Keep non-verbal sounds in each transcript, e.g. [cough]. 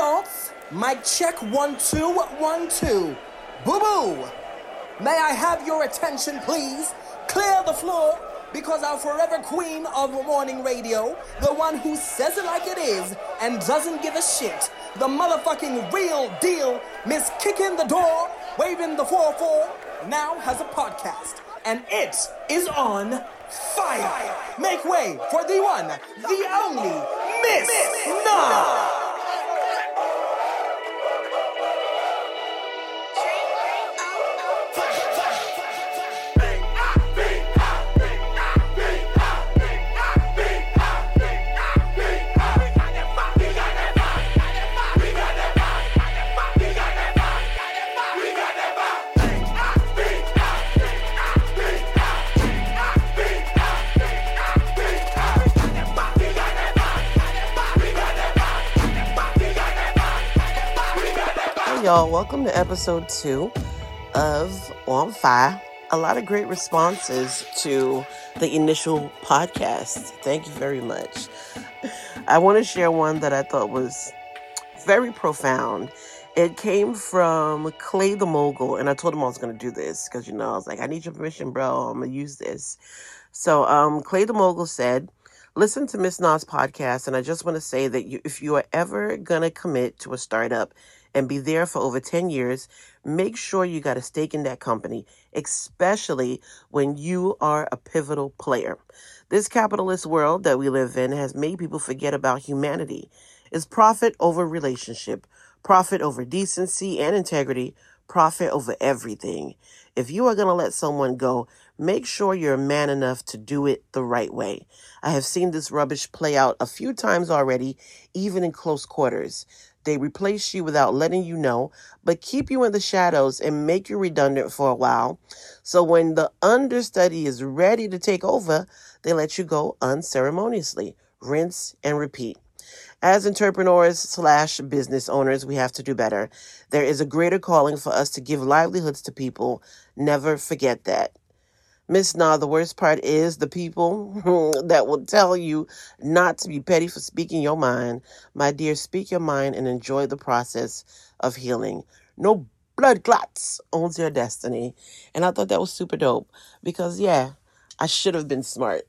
Ambiance. Mic check one two one two. Boo boo. May I have your attention, please? Clear the floor because our forever queen of morning radio, the one who says it like it is and doesn't give a shit, the motherfucking real deal, Miss Kicking the Door, waving the 4-4, now has a podcast. And it is on fire. Make way for the one, the only, Miss Nah. Welcome to episode two of On Fire. A lot of great responses to the initial podcast. Thank you very much. I want to share one that I thought was very profound. It came from Clay the Mogul, and I told him I was going to do this because, you know, I was like, I need your permission, bro. I'm going to use this. So, um, Clay the Mogul said, Listen to Miss Nas podcast, and I just want to say that you, if you are ever going to commit to a startup, and be there for over 10 years, make sure you got a stake in that company, especially when you are a pivotal player. This capitalist world that we live in has made people forget about humanity. It's profit over relationship, profit over decency and integrity, profit over everything. If you are going to let someone go, make sure you're man enough to do it the right way. I have seen this rubbish play out a few times already, even in close quarters. They replace you without letting you know, but keep you in the shadows and make you redundant for a while. So when the understudy is ready to take over, they let you go unceremoniously. Rinse and repeat. As entrepreneurs slash business owners, we have to do better. There is a greater calling for us to give livelihoods to people. Never forget that. Miss Na, the worst part is the people [laughs] that will tell you not to be petty for speaking your mind. My dear, speak your mind and enjoy the process of healing. No blood clots owns your destiny. And I thought that was super dope because, yeah, I should have been smart.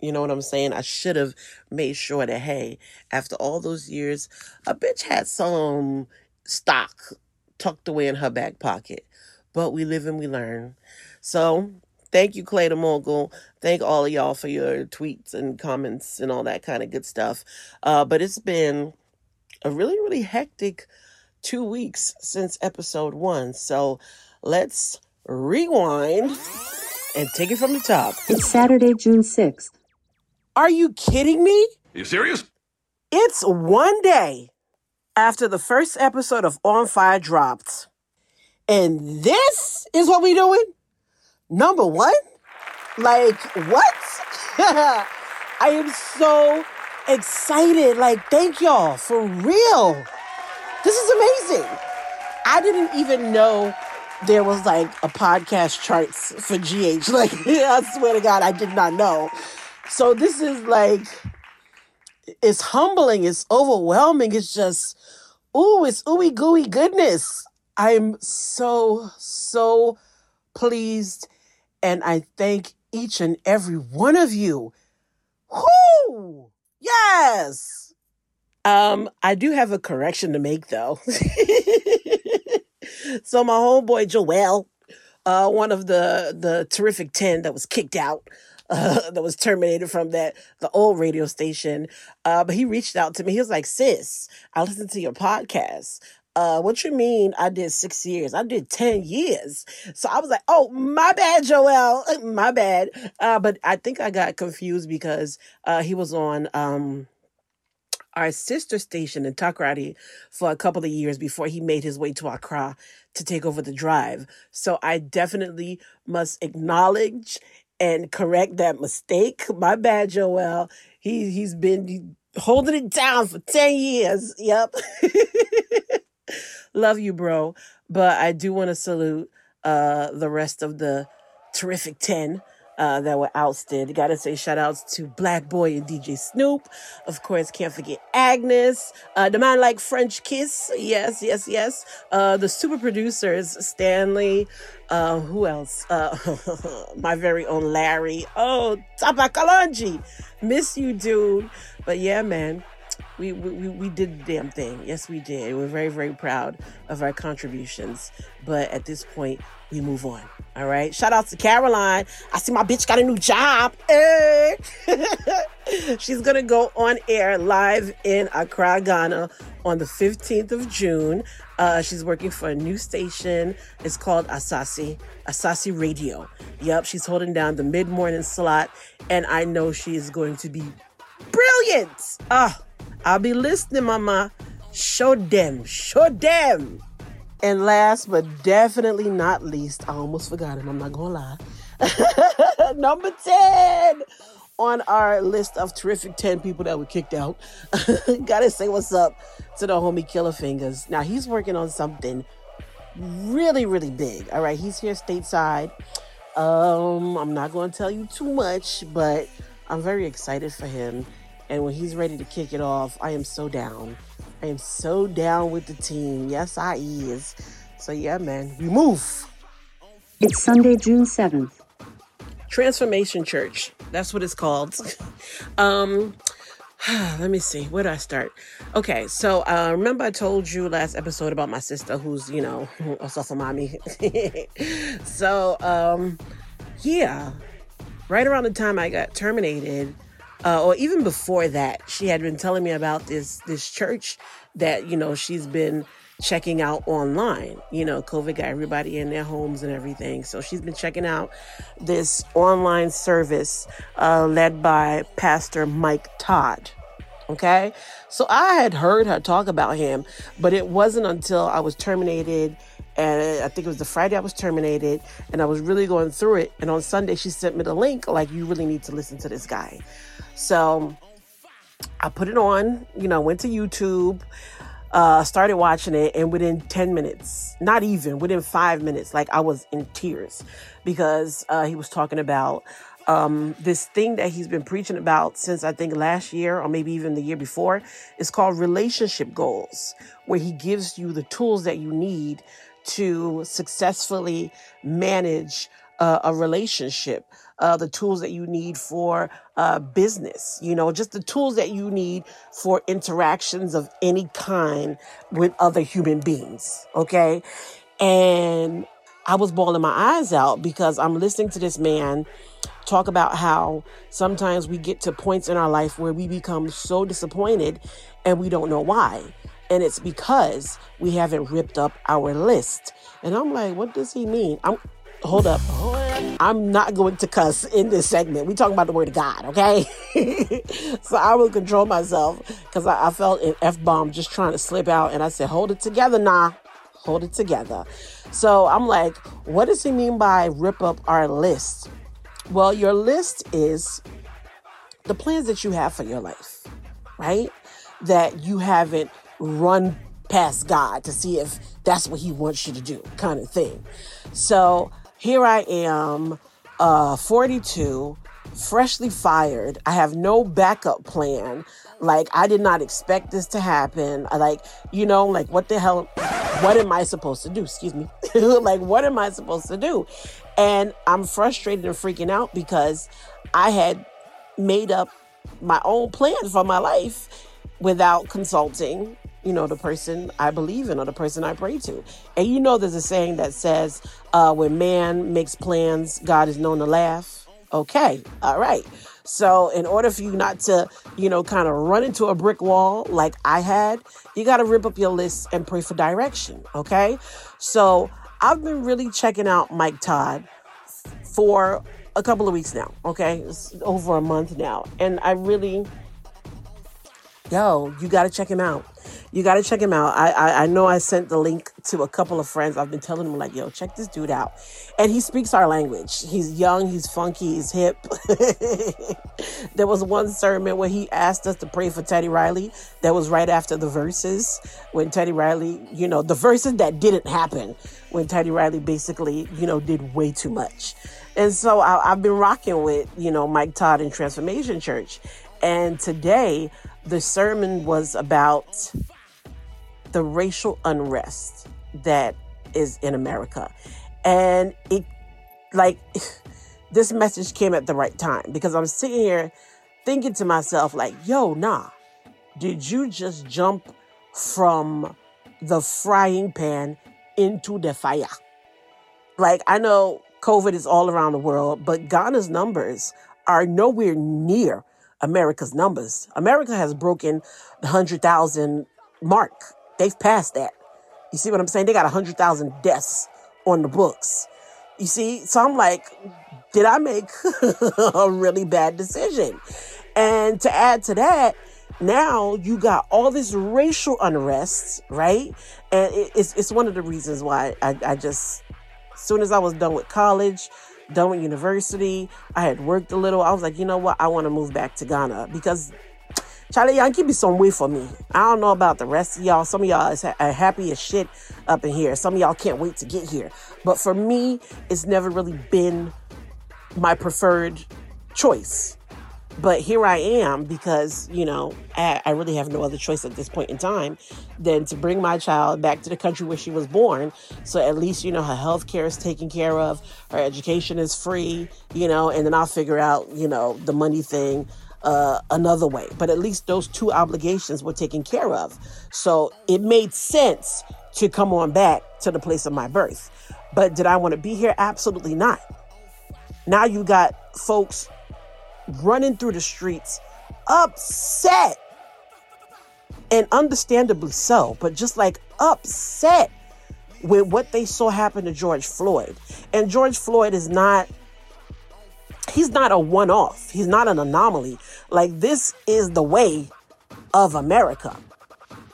You know what I'm saying? I should have made sure that, hey, after all those years, a bitch had some stock tucked away in her back pocket. But we live and we learn. So Thank you, Clay the Mogul. Thank all of y'all for your tweets and comments and all that kind of good stuff. Uh, but it's been a really, really hectic two weeks since episode one. So let's rewind and take it from the top. It's Saturday, June 6th. Are you kidding me? Are you serious? It's one day after the first episode of On Fire dropped. And this is what we doing? Number one? Like, what? [laughs] I am so excited. Like, thank y'all for real. This is amazing. I didn't even know there was like a podcast charts for GH. [laughs] Like, I swear to God, I did not know. So this is like, it's humbling. It's overwhelming. It's just, ooh, it's ooey gooey goodness. I'm so, so pleased and I thank each and every one of you. Whoo! Yes! Um, I do have a correction to make though. [laughs] so my homeboy Joel, uh, one of the the terrific ten that was kicked out, [laughs] uh, that was terminated from that the old radio station. Uh, but he reached out to me. He was like, "Sis, I listened to your podcast uh, what you mean I did six years? I did 10 years. So I was like, oh, my bad, Joel. [laughs] My bad. Uh, but I think I got confused because uh, he was on um, our sister station in Takoradi for a couple of years before he made his way to Accra to take over the drive. So I definitely must acknowledge and correct that mistake. [laughs] My bad, Joel. He, he's been holding it down for 10 years. Yep. [laughs] Love you, bro. But I do want to salute uh, the rest of the terrific 10 uh, that were ousted. Gotta say shout outs to Black Boy and DJ Snoop. Of course, can't forget Agnes, uh, the man like French Kiss. Yes, yes, yes. Uh, the super producers, Stanley. Uh, who else? Uh, [laughs] my very own Larry. Oh, Tapa Kalonji. Miss you, dude. But yeah, man we, we, we did the damn thing. Yes, we did. We're very, very proud of our contributions. But at this point, we move on. All right. Shout out to Caroline. I see my bitch got a new job. Hey. [laughs] She's going to go on air live in Accra, Ghana on the 15th of June. Uh, she's working for a new station. It's called Asaase, Asaase Radio. Yep, she's holding down the mid morning slot, and I know she is going to be brilliant. Ah, I'll be listening, mama. Show them, show them. And last but definitely not least, I almost forgot it. I'm not gonna lie. [laughs] Number 10 on our list of terrific 10 people that were kicked out. [laughs] Gotta say what's up to the homie Killer Fingers. Now he's working on something really, really big. All right, he's here stateside. Um, I'm not gonna tell you too much, but I'm very excited for him. And when he's ready to kick it off, I am so down. I am so down with the team. Yes, I is. So yeah, man, we move. It's Sunday, June 7th. Transformation Church. That's what it's called. [laughs] um [sighs] let me see where do i start okay so uh remember i told you last episode about my sister who's you know [laughs] a sofa mommy [laughs] so um yeah right around the time i got terminated uh, or even before that, she had been telling me about this this church that you know she's been checking out online. You know, COVID got everybody in their homes and everything, so she's been checking out this online service uh, led by Pastor Mike Todd. Okay, so I had heard her talk about him, but it wasn't until I was terminated and I think it was the Friday I was terminated, and I was really going through it. And on Sunday, she sent me the link, like, you really need to listen to this guy. So I put it on, you know, went to YouTube, uh, started watching it, and within 10 minutes, not even within five minutes, like I was in tears because uh, he was talking about um, this thing that he's been preaching about since I think last year or maybe even the year before. It's called relationship goals, where he gives you the tools that you need to successfully manage uh, a relationship uh, the tools that you need for uh, business, you know, just the tools that you need for interactions of any kind with other human beings. Okay. And I was bawling my eyes out because I'm listening to this man talk about how sometimes we get to points in our life where we become so disappointed and we don't know why. And it's because we haven't ripped up our list. And I'm like, what does he mean? I'm hold up. I'm not going to cuss in this segment. We talking about the word of God, okay? [laughs] so I will control myself because I, I, felt an F bomb just trying to slip out. And I said, hold it together, nah. Hold it together. So I'm like, what does he mean by rip up our list? Well, your list is the plans that you have for your life, right? That you haven't run past God to see if that's what he wants you to do, kind of thing. So here I am, uh, 42, freshly fired. I have no backup plan. Like, I did not expect this to happen. Like, you know, like, what the hell? What am I supposed to do? Excuse me. [laughs] like, what am I supposed to do? And I'm frustrated and freaking out because I had made up my own plan for my life without consulting you know, the person I believe in or the person I pray to. And you know, there's a saying that says, uh, when man makes plans, God is known to laugh. Okay, all right. So, in order for you not to, you know, kind of run into a brick wall like I had, you got to rip up your list and pray for direction. Okay. So, I've been really checking out Mike Todd for a couple of weeks now. Okay. It's over a month now. And I really yo, you got to check him out. You got to check him out. I, I I know I sent the link to a couple of friends. I've been telling them like, yo, check this dude out. And he speaks our language. He's young, he's funky, he's hip. [laughs] there was one sermon where he asked us to pray for Teddy Riley. That was right after the verses when Teddy Riley, you know, the verses that didn't happen when Teddy Riley basically, you know, did way too much. And so I, I've been rocking with, you know, Mike Todd in Transformation Church. And today, the sermon was about the racial unrest that is in America. And it, like, [laughs] this message came at the right time because I'm sitting here thinking to myself, like, yo, nah, did you just jump from the frying pan into the fire? Like, I know COVID is all around the world, but Ghana's numbers are nowhere near America's numbers. America has broken the 100,000 mark. They've passed that. You see what I'm saying? They got 100,000 deaths on the books. You see? So I'm like, did I make [laughs] a really bad decision? And to add to that, now you got all this racial unrest, right? And it's, it's one of the reasons why I, I just, as soon as I was done with college, done with university, I had worked a little, I was like, you know what? I want to move back to Ghana because Charlie y'all Yankee be some way for me. I don't know about the rest of y'all. Some of y'all is ha- are happy as shit up in here. Some of y'all can't wait to get here. But for me, it's never really been my preferred choice. But here I am because, you know, I, I really have no other choice at this point in time than to bring my child back to the country where she was born. So at least, you know, her health care is taken care of, her education is free, you know, and then I'll figure out, you know, the money thing uh, another way. But at least those two obligations were taken care of. So it made sense to come on back to the place of my birth. But did I want to be here? Absolutely not. Now you got folks running through the streets upset and understandably so, but just like upset with what they saw happen to George Floyd. And George Floyd is not he's not a one off. He's not an anomaly. Like this is the way of America.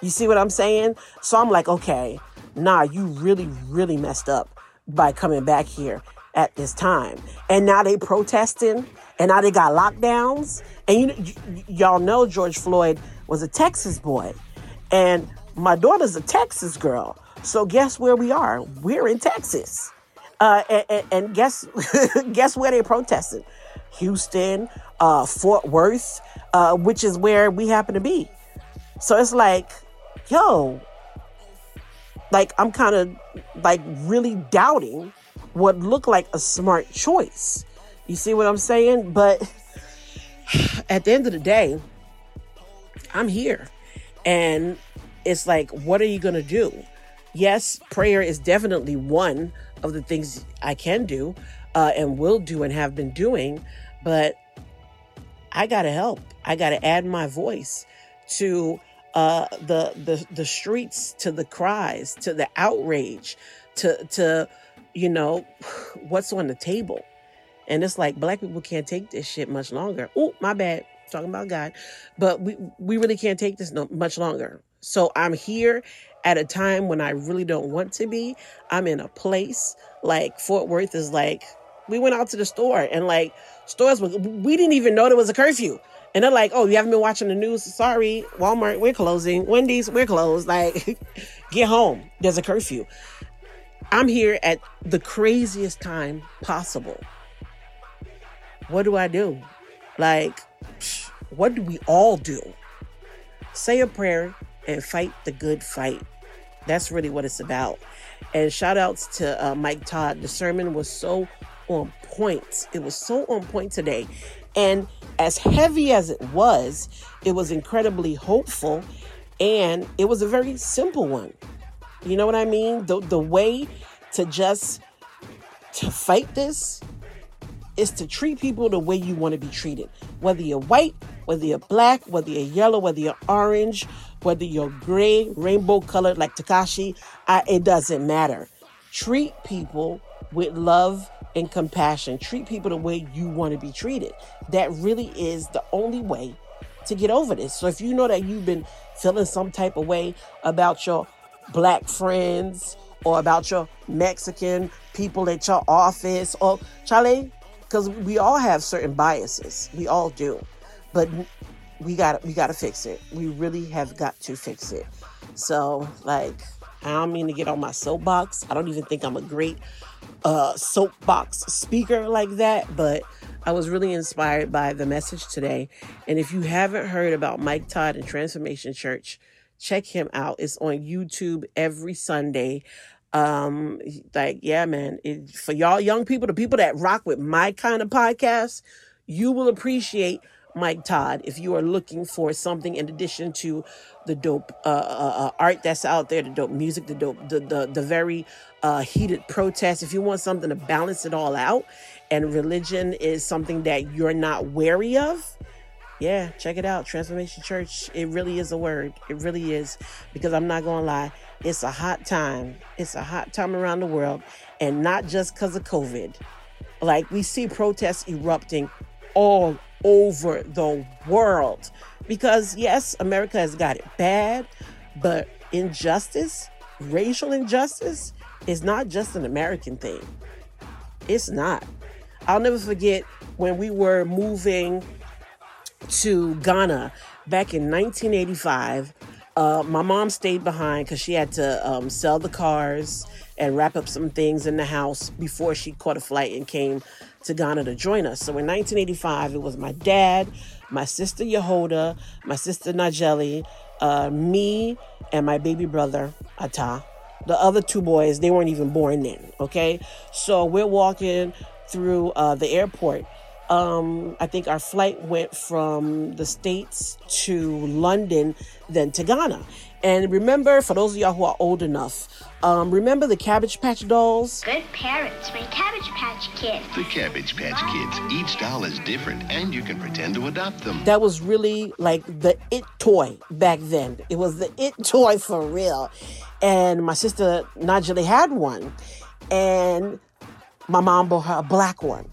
You see what I'm saying? So I'm like, okay, nah, you really, really messed up by coming back here at this time. And now they protesting and now they got lockdowns. And you, y- y'all know George Floyd was a Texas boy. And my daughter's a Texas girl. So guess where we are? We're in Texas. Uh, and, and, and guess [laughs] guess where they're protesting? Houston, uh, Fort Worth, uh, which is where we happen to be. So it's like, yo, like I'm kind of like really doubting what looked like a smart choice. You see what I'm saying? But [sighs] at the end of the day, I'm here. And it's like, what are you going to do? Yes, prayer is definitely one of the things I can do uh, and will do and have been doing, but I got to help. I got to add my voice to uh, the the the streets, to the cries, to the outrage, to to you know [sighs] what's on the table. And it's like black people can't take this shit much longer. Oh, my bad. Talking about God, but we we really can't take this no, much longer. So I'm here at a time when I really don't want to be. I'm in a place like Fort Worth is like we went out to the store and like stores were, we didn't even know there was a curfew. And they're like, "Oh, you haven't been watching the news? Sorry, Walmart, we're closing. Wendy's, we're closed. Like, [laughs] get home. There's a curfew." I'm here at the craziest time possible. What do I do? Like, what do we all do? Say a prayer and fight the good fight. That's really what it's about. And shout outs to uh, Mike Todd. The sermon was so on point. It was so on point today. And as heavy as it was, it was incredibly hopeful and it was a very simple one. You know what I mean? The the way to just to fight this is to treat people the way you want to be treated. Whether you're white, whether you're black, whether you're yellow, whether you're orange, whether you're gray, rainbow colored like Tekashi, it doesn't matter. Treat people with love and compassion. Treat people the way you want to be treated. That really is the only way to get over this. So if you know that you've been feeling some type of way about your black friends or about your Mexican people at your office or Charlie, because we all have certain biases. We all do. But we got we got to fix it. We really have got to fix it. So, like, I don't mean to get on my soapbox. I don't even think I'm a great uh, soapbox speaker like that, but I was really inspired by the message today. And if you haven't heard about Mike Todd and Transformation Church, check him out. It's on YouTube every Sunday. Um, like, yeah, man, it, for y'all young people, the people that rock with my kind of podcast, you will appreciate Mike Todd if you are looking for something in addition to the dope uh, uh, uh, art that's out there, the dope music, the dope, the the, the very uh, heated protest. If you want something to balance it all out, and religion is something that you're not wary of, yeah, check it out. Transformation Church. It really is a word. It really is because I'm not gonna lie. It's a hot time. It's a hot time around the world, and not just because of COVID. Like we see protests erupting all over the world. Because, yes, America has got it bad, but injustice, racial injustice, is not just an American thing. It's not. I'll never forget when we were moving to Ghana back in 1985. Uh, my mom stayed behind because she had to um, sell the cars and wrap up some things in the house before she caught a flight and came to Ghana to join us. So in 1985, it was my dad, my sister Yehoda, my sister Najeli, uh, me, and my baby brother Ata. The other two boys, they weren't even born then. Okay, so we're walking through uh, the airport. Um, I think our flight went from the States to London, then to Ghana. And remember, for those of y'all who are old enough, um, remember the Cabbage Patch dolls? Good parents make Cabbage Patch Kids. The Cabbage Patch Kids. Each doll is different, and you can pretend to adopt them. That was really like the it toy back then. It was the it toy for real. And my sister Najee had one, and my mom bought her a black one.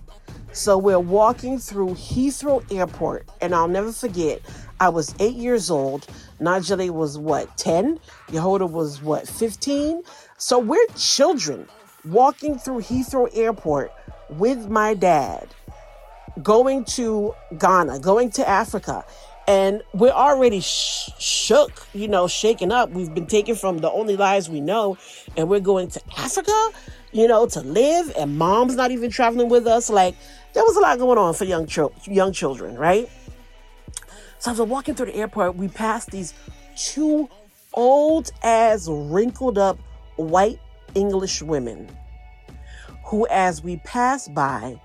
So we're walking through Heathrow Airport, and I'll never forget. I was eight years old. Najee was what, 10? Yehoda was what, 15? So we're children walking through Heathrow Airport with my dad, going to Ghana, going to Africa. And we're already sh- shook, you know, shaken up. We've been taken from the only lives we know, and we're going to Africa, you know, to live. And mom's not even traveling with us. Like, there was a lot going on for young, young children, right? So as we're walking through the airport, we passed these two old as wrinkled up white English women who, as we passed by,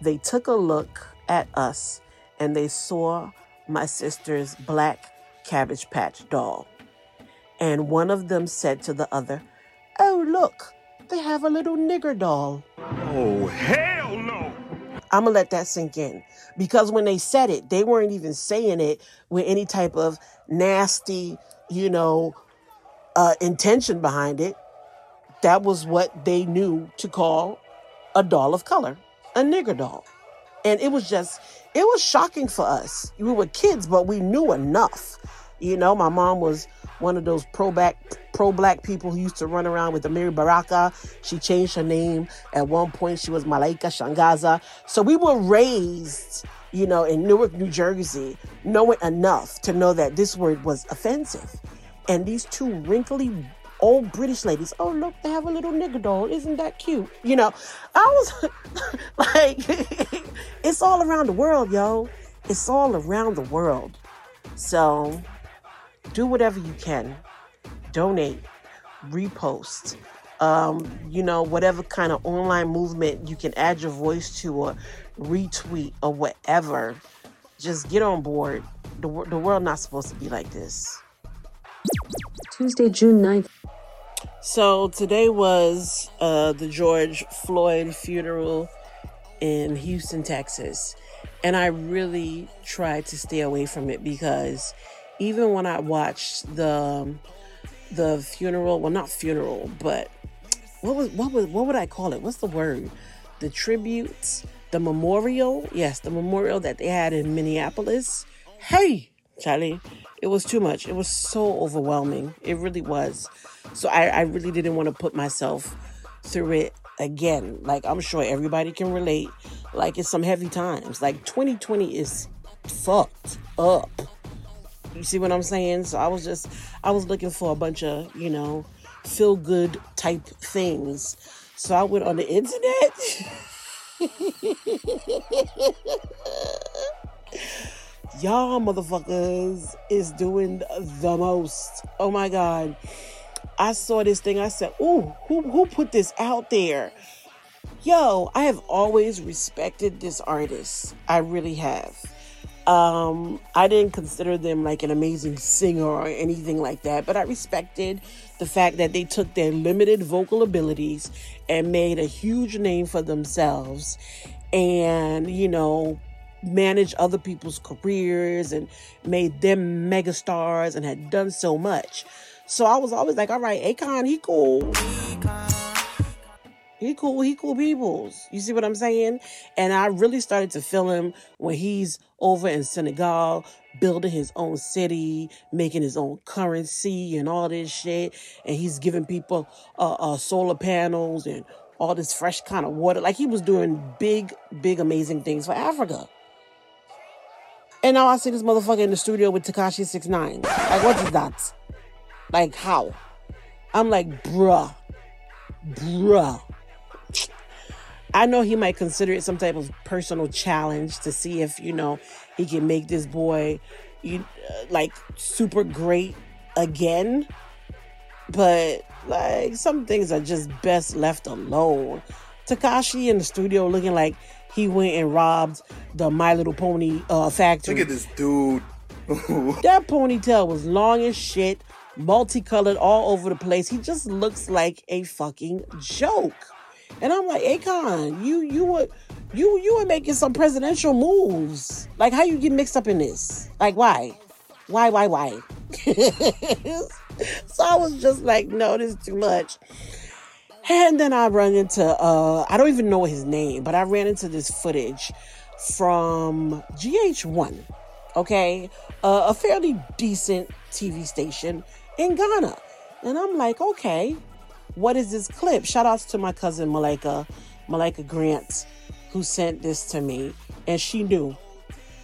they took a look at us and they saw my sister's black Cabbage Patch doll. And one of them said to the other, Oh, look, they have a little nigger doll. Oh, no! I'm gonna let that sink in because when they said it, they weren't even saying it with any type of nasty, you know, uh, intention behind it. That was what they knew to call a doll of color, a nigger doll. And it was just, it was shocking for us. We were kids, but we knew enough. You know, my mom was one of those pro black pro black people who used to run around with Amiri Baraka. She changed her name. At one point, she was Malaika Shangaza. So we were raised, you know, in Newark, New Jersey, knowing enough to know that this word was offensive. And these two wrinkly old British ladies, oh look, they have a little nigger doll. Isn't that cute? You know, I was [laughs] like, [laughs] it's all around the world, yo. It's all around the world. So do whatever you can. Donate, repost, um, you know, whatever kind of online movement you can add your voice to or retweet or whatever. Just get on board. The, the world not supposed to be like this. Tuesday, June 9th. So today was uh, the George Floyd funeral in Houston, Texas. And I really tried to stay away from it because even when I watched the the funeral, well not funeral, but what was what was what would I call it? What's the word? The tributes, the memorial. Yes, the memorial that they had in Minneapolis. Hey, Charlie, it was too much. It was so overwhelming. It really was. So I, I really didn't want to put myself through it again. Like I'm sure everybody can relate. Like it's some heavy times. Like 2020 is fucked up. You see what I'm saying? So I was just I was looking for a bunch of, you know, feel good type things. So I went on the internet. [laughs] Y'all motherfuckers is doing the most. Oh my god. I saw this thing. I said, "Ooh, who who put this out there?" Yo, I have always respected this artist. I really have. Um, I didn't consider them like an amazing singer or anything like that, but I respected the fact that they took their limited vocal abilities and made a huge name for themselves and, you know, managed other people's careers and made them megastars and had done so much. So I was always like, all right, Akon, he cool. He cool, he cool peoples. You see what I'm saying? And I really started to feel him when he's over in Senegal, building his own city, making his own currency and all this shit. And he's giving people uh, uh, solar panels and all this fresh kind of water. Like he was doing big, big, amazing things for Africa. And now I see this motherfucker in the studio with Tekashi Six Nine. Like, what is that? Like, how? I'm like, bruh, bruh. I know he might consider it some type of personal challenge to see if you know he can make this boy, you uh, like super great again. But like some things are just best left alone. Tekashi in the studio looking like he went and robbed the My Little Pony uh, factory. Look at this dude. [laughs] that ponytail was long as shit, multicolored all over the place. He just looks like a fucking joke. And I'm like, Akon, you you were you you were making some presidential moves. Like how you get mixed up in this? Like why? Why, why, why? [laughs] so I was just like, no, this is too much. And then I run into uh I don't even know his name, but I ran into this footage from GH1. Okay? Uh, a fairly decent TV station in Ghana. And I'm like, okay, what is this clip? Shout outs to my cousin Malika, Malika Grant, who sent this to me. And she knew,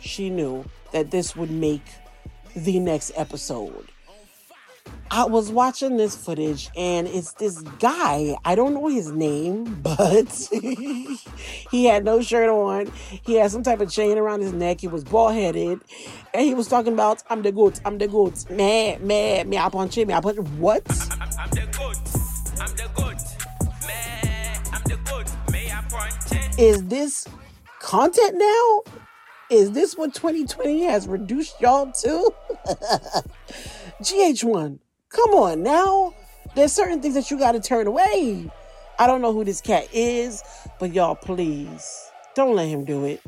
she knew that this would make the next episode. I was watching this footage and it's this guy. I don't know his name, [laughs] but [laughs] he had no shirt on. He had some type of chain around his neck. He was bald headed. And he was talking about, I'm the goat, I'm the goat. Man, man, me, I punch him, I punch What? [laughs] I'm the goat. I'm the I'm the. May I this content now? Is this what 2020 has reduced y'all to? [laughs] GH1, come on now. There's certain things that you got to turn away. I don't know who this cat is, but y'all, please don't let him do it.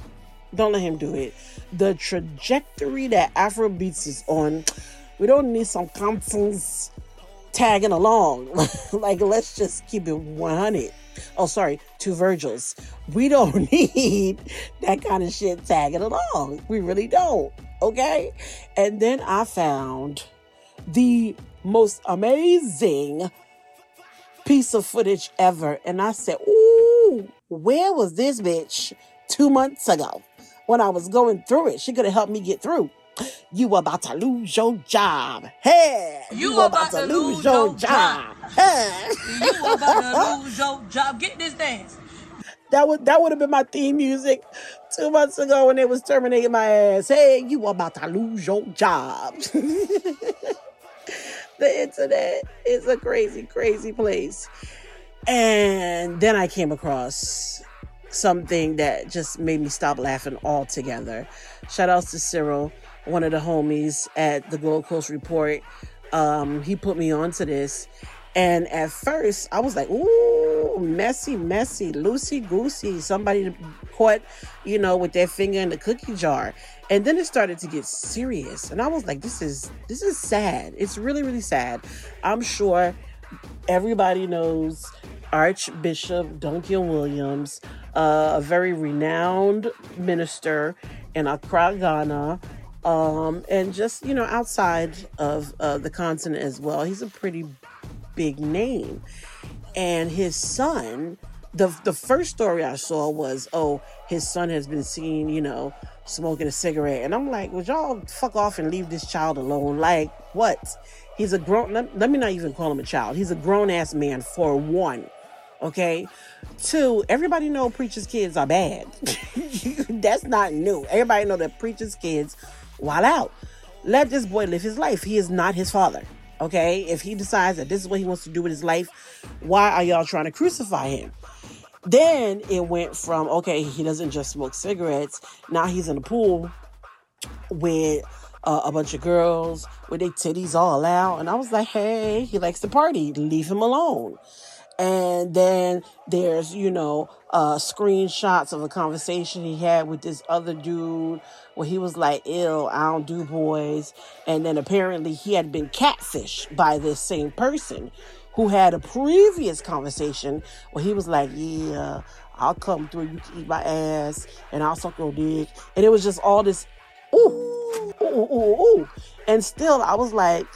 Don't let him do it. The trajectory that Afrobeats is on, we don't need some consoles tagging along. [laughs] like, let's just keep it 100. Oh, sorry, two Virgils. We don't [laughs] need that kind of shit tagging along. We really don't. Okay? And then I found the most amazing piece of footage ever. And I said, Ooh, where was this bitch two months ago when I was going through it? She could have helped me get through. You about to lose your job. Hey, You about to lose your job. Hey. You about to [laughs] lose your job. Get this dance. That would that would have been my theme music two months ago when they was terminating my ass. Hey, you about to lose your job. [laughs] the internet is a crazy, crazy place. And then I came across something that just made me stop laughing altogether. Shout outs to Cyril, one of the homies at the Gold Coast Report. Um, he put me onto this. And at first, I was like, ooh, messy, messy, loosey goosey. Somebody caught, you know, with their finger in the cookie jar. And then it started to get serious. And I was like, this is this is sad. It's really, really sad. I'm sure everybody knows Archbishop Duncan Williams, uh, a very renowned minister in Accra, Ghana. Um, and just you know outside of uh, the continent as well. He's a pretty big name, and his son. The, the first story I saw was, oh, his son has been seen, you know, smoking a cigarette. And I'm like, would y'all fuck off and leave this child alone? Like, what? He's a grown, let, let me not even call him a child. He's a grown ass man for one. Okay. Two, everybody know preachers' kids are bad. [laughs] That's not new. Everybody know that preachers' kids wild out. Let this boy live his life. He is not his father. Okay. If he decides that this is what he wants to do with his life, why are y'all trying to crucify him? Then it went from okay, he doesn't just smoke cigarettes. Now he's in the pool with uh, a bunch of girls with their titties all out, and I was like, hey, he likes to party. Leave him alone. And then there's you know uh, screenshots of a conversation he had with this other dude where he was like, "Ill, I don't do boys." And then apparently he had been catfished by this same person who had a previous conversation where he was like, Yeah, I'll come through, you can eat my ass, and I'll suck your dick. And it was just all this ooh, ooh, ooh, ooh, ooh. And still I was like,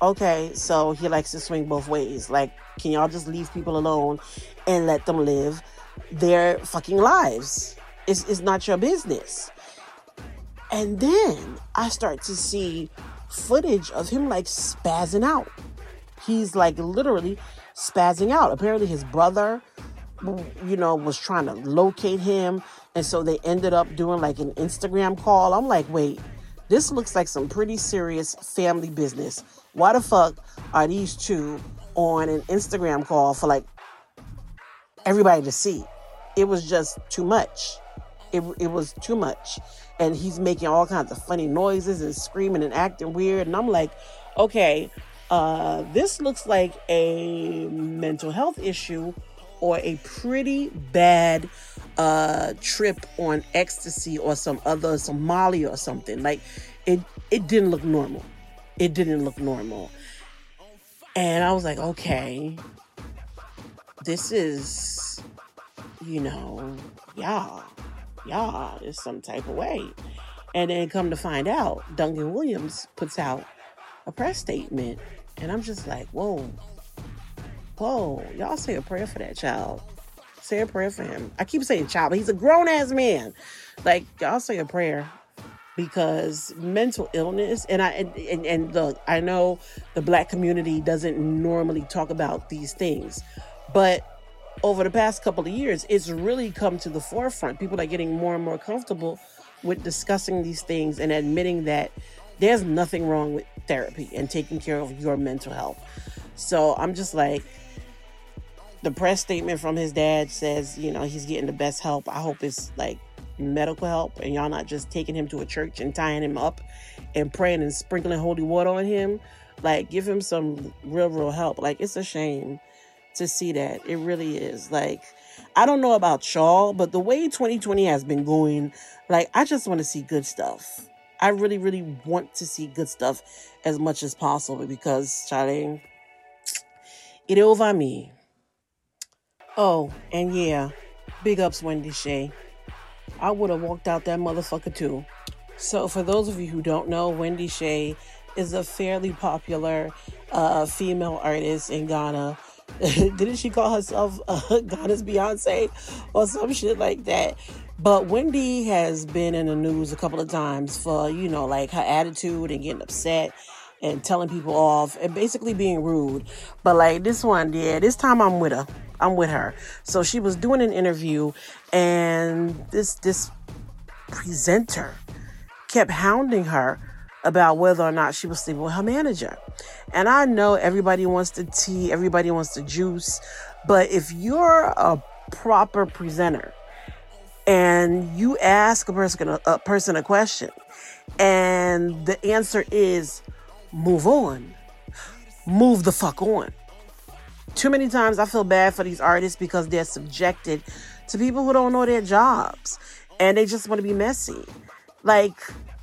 okay, so he likes to swing both ways. Like, can y'all just leave people alone and let them live their fucking lives? It's, it's not your business. And then I start to see footage of him like spazzing out he's like literally spazzing out. Apparently, his brother, you know, was trying to locate him. And so they ended up doing like an Instagram call. I'm like, wait, this looks like some pretty serious family business. Why the fuck are these two on an Instagram call for like everybody to see? It was just too much. It, it was too much. And he's making all kinds of funny noises and screaming and acting weird. And I'm like, okay, uh, this looks like a mental health issue or a pretty bad uh, trip on ecstasy or some other Molly or something. Like it, it didn't look normal. It didn't look normal. And I was like, okay, this is, you know, yeah, yeah, it's some type of way. And then come to find out, Duncan Williams puts out a press statement and I'm just like, whoa, whoa, y'all say a prayer for that child. Say a prayer for him. I keep saying child, but he's a grown ass man. Like, y'all say a prayer because mental illness and I and, and, and look, I know the black community doesn't normally talk about these things, but over the past couple of years, it's really come to the forefront. People are getting more and more comfortable with discussing these things and admitting that there's nothing wrong with therapy and taking care of your mental health. So I'm just like, the press statement from his dad says, you know, he's getting the best help. I hope it's like medical help and y'all not just taking him to a church and tying him up and praying and sprinkling holy water on him. Like, give him some real, real help. Like, it's a shame to see that. It really is. Like, I don't know about y'all, but the way 2020 has been going, like, I just want to see good stuff. I really, really want to see good stuff as much as possible because, Charlie, it over me. Oh, and yeah, big ups, Wendy Shay. I would have walked out that motherfucker too. So, for those of you who don't know, Wendy Shay is a fairly popular uh, female artist in Ghana. [laughs] Didn't she call herself uh, [laughs] Ghana's Beyonce or some shit like that? But Wendy has been in the news a couple of times for, you know, like her attitude and getting upset and telling people off and basically being rude. But like this one, yeah, this time I'm with her. I'm with her. So she was doing an interview and this this presenter kept hounding her about whether or not she was sleeping with her manager. And I know everybody wants the tea, everybody wants the juice, but if you're a proper presenter and you ask a person a, a person a question and the answer is move on. Move the fuck on. Too many times i feel bad for these artists because they're subjected to people who don't know their jobs and they just want to be messy. Like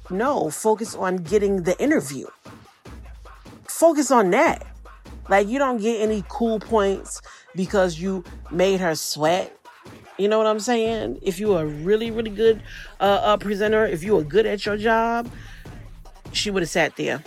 no focus on getting the interview. Focus on that. Like you don't get any cool points because you made her sweat. You know what I'm saying? If you're a really, really good uh, uh, presenter, if you are good at your job, she would have sat there.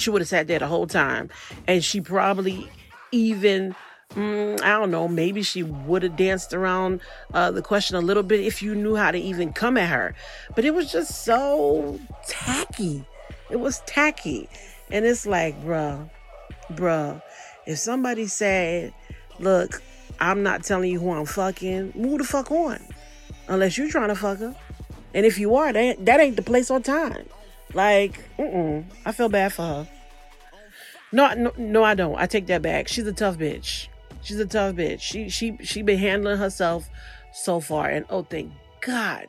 She would have sat there the whole time. And she probably even, mm, I don't know, maybe she would have danced around uh, the question a little bit if you knew how to even come at her. But it was just so tacky. It was tacky. And it's like, bruh, bruh, if somebody said, look, I'm not telling you who I'm fucking, move the fuck on. Unless you're trying to fuck her. And if you are, that, that ain't the place or time. Like, mm-mm. I feel bad for her. No, no, no, I don't. I take that back. She's a tough bitch. She's a tough bitch. She she she been handling herself so far, and oh, thank God,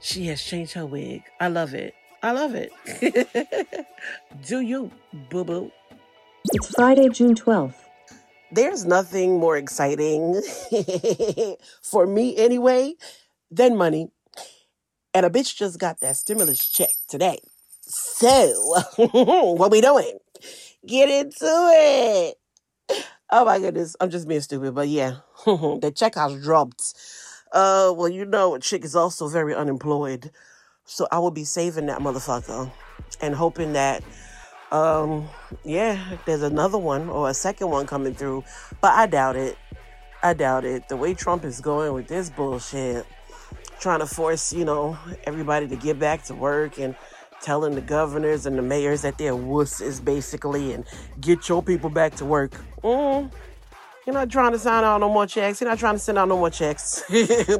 she has changed her wig. I love it. I love it. [laughs] Do you, boo boo? It's Friday, June 12th. There's nothing more exciting [laughs] for me anyway than money. And a bitch just got that stimulus check today. So, [laughs] what we doing? Get into it. Oh my goodness, I'm just being stupid, but yeah, [laughs] the check has dropped. Uh, well, you know, a chick is also very unemployed, so I will be saving that motherfucker and hoping that, um, yeah, there's another one or a second one coming through, but I doubt it. I doubt it. The way Trump is going with this bullshit, trying to force, you know, everybody to get back to work and telling the governors and the mayors that they're wusses basically and get your people back to work. Mm, you're not trying to sign out no more checks. You're not trying to send out no more checks. [laughs]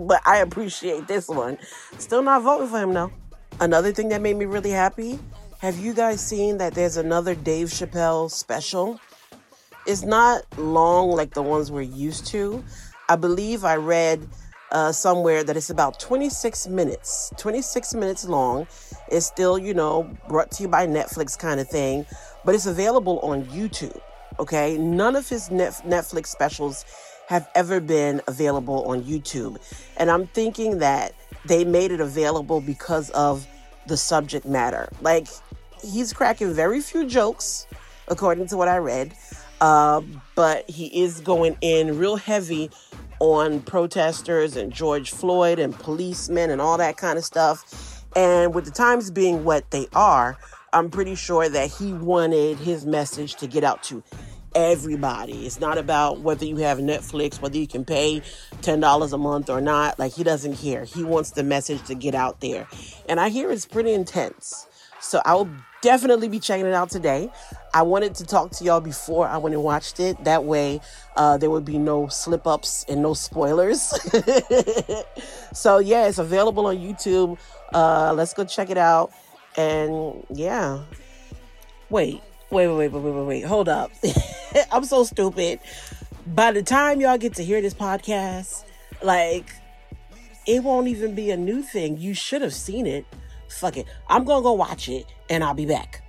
but I appreciate this one. Still not voting for him though. Another thing that made me really happy. Have you guys seen that there's another Dave Chappelle special? It's not long like the ones we're used to. I believe I read uh, somewhere that it's about 26 minutes, 26 minutes long. It's still, you know, brought to you by Netflix kind of thing, but it's available on YouTube. Okay. None of his Net- Netflix specials have ever been available on YouTube. And I'm thinking that they made it available because of the subject matter. Like, he's cracking very few jokes, according to what I read. Uh, but he is going in real heavy on protesters and George Floyd and policemen and all that kind of stuff. And with the times being what they are, I'm pretty sure that he wanted his message to get out to everybody. It's not about whether you have Netflix, whether you can pay $10 a month or not. Like, he doesn't care. He wants the message to get out there. And I hear it's pretty intense. So I will definitely be checking it out today. I wanted to talk to y'all before I went and watched it. That way, uh, there would be no slip ups and no spoilers. [laughs] so, yeah, it's available on YouTube. Uh, let's go check it out. And yeah, wait, wait, wait, wait, wait, wait, wait. Hold up. [laughs] I'm so stupid. By the time y'all get to hear this podcast, like, it won't even be a new thing. You should have seen it. Fuck it. I'm gonna go watch it and I'll be back.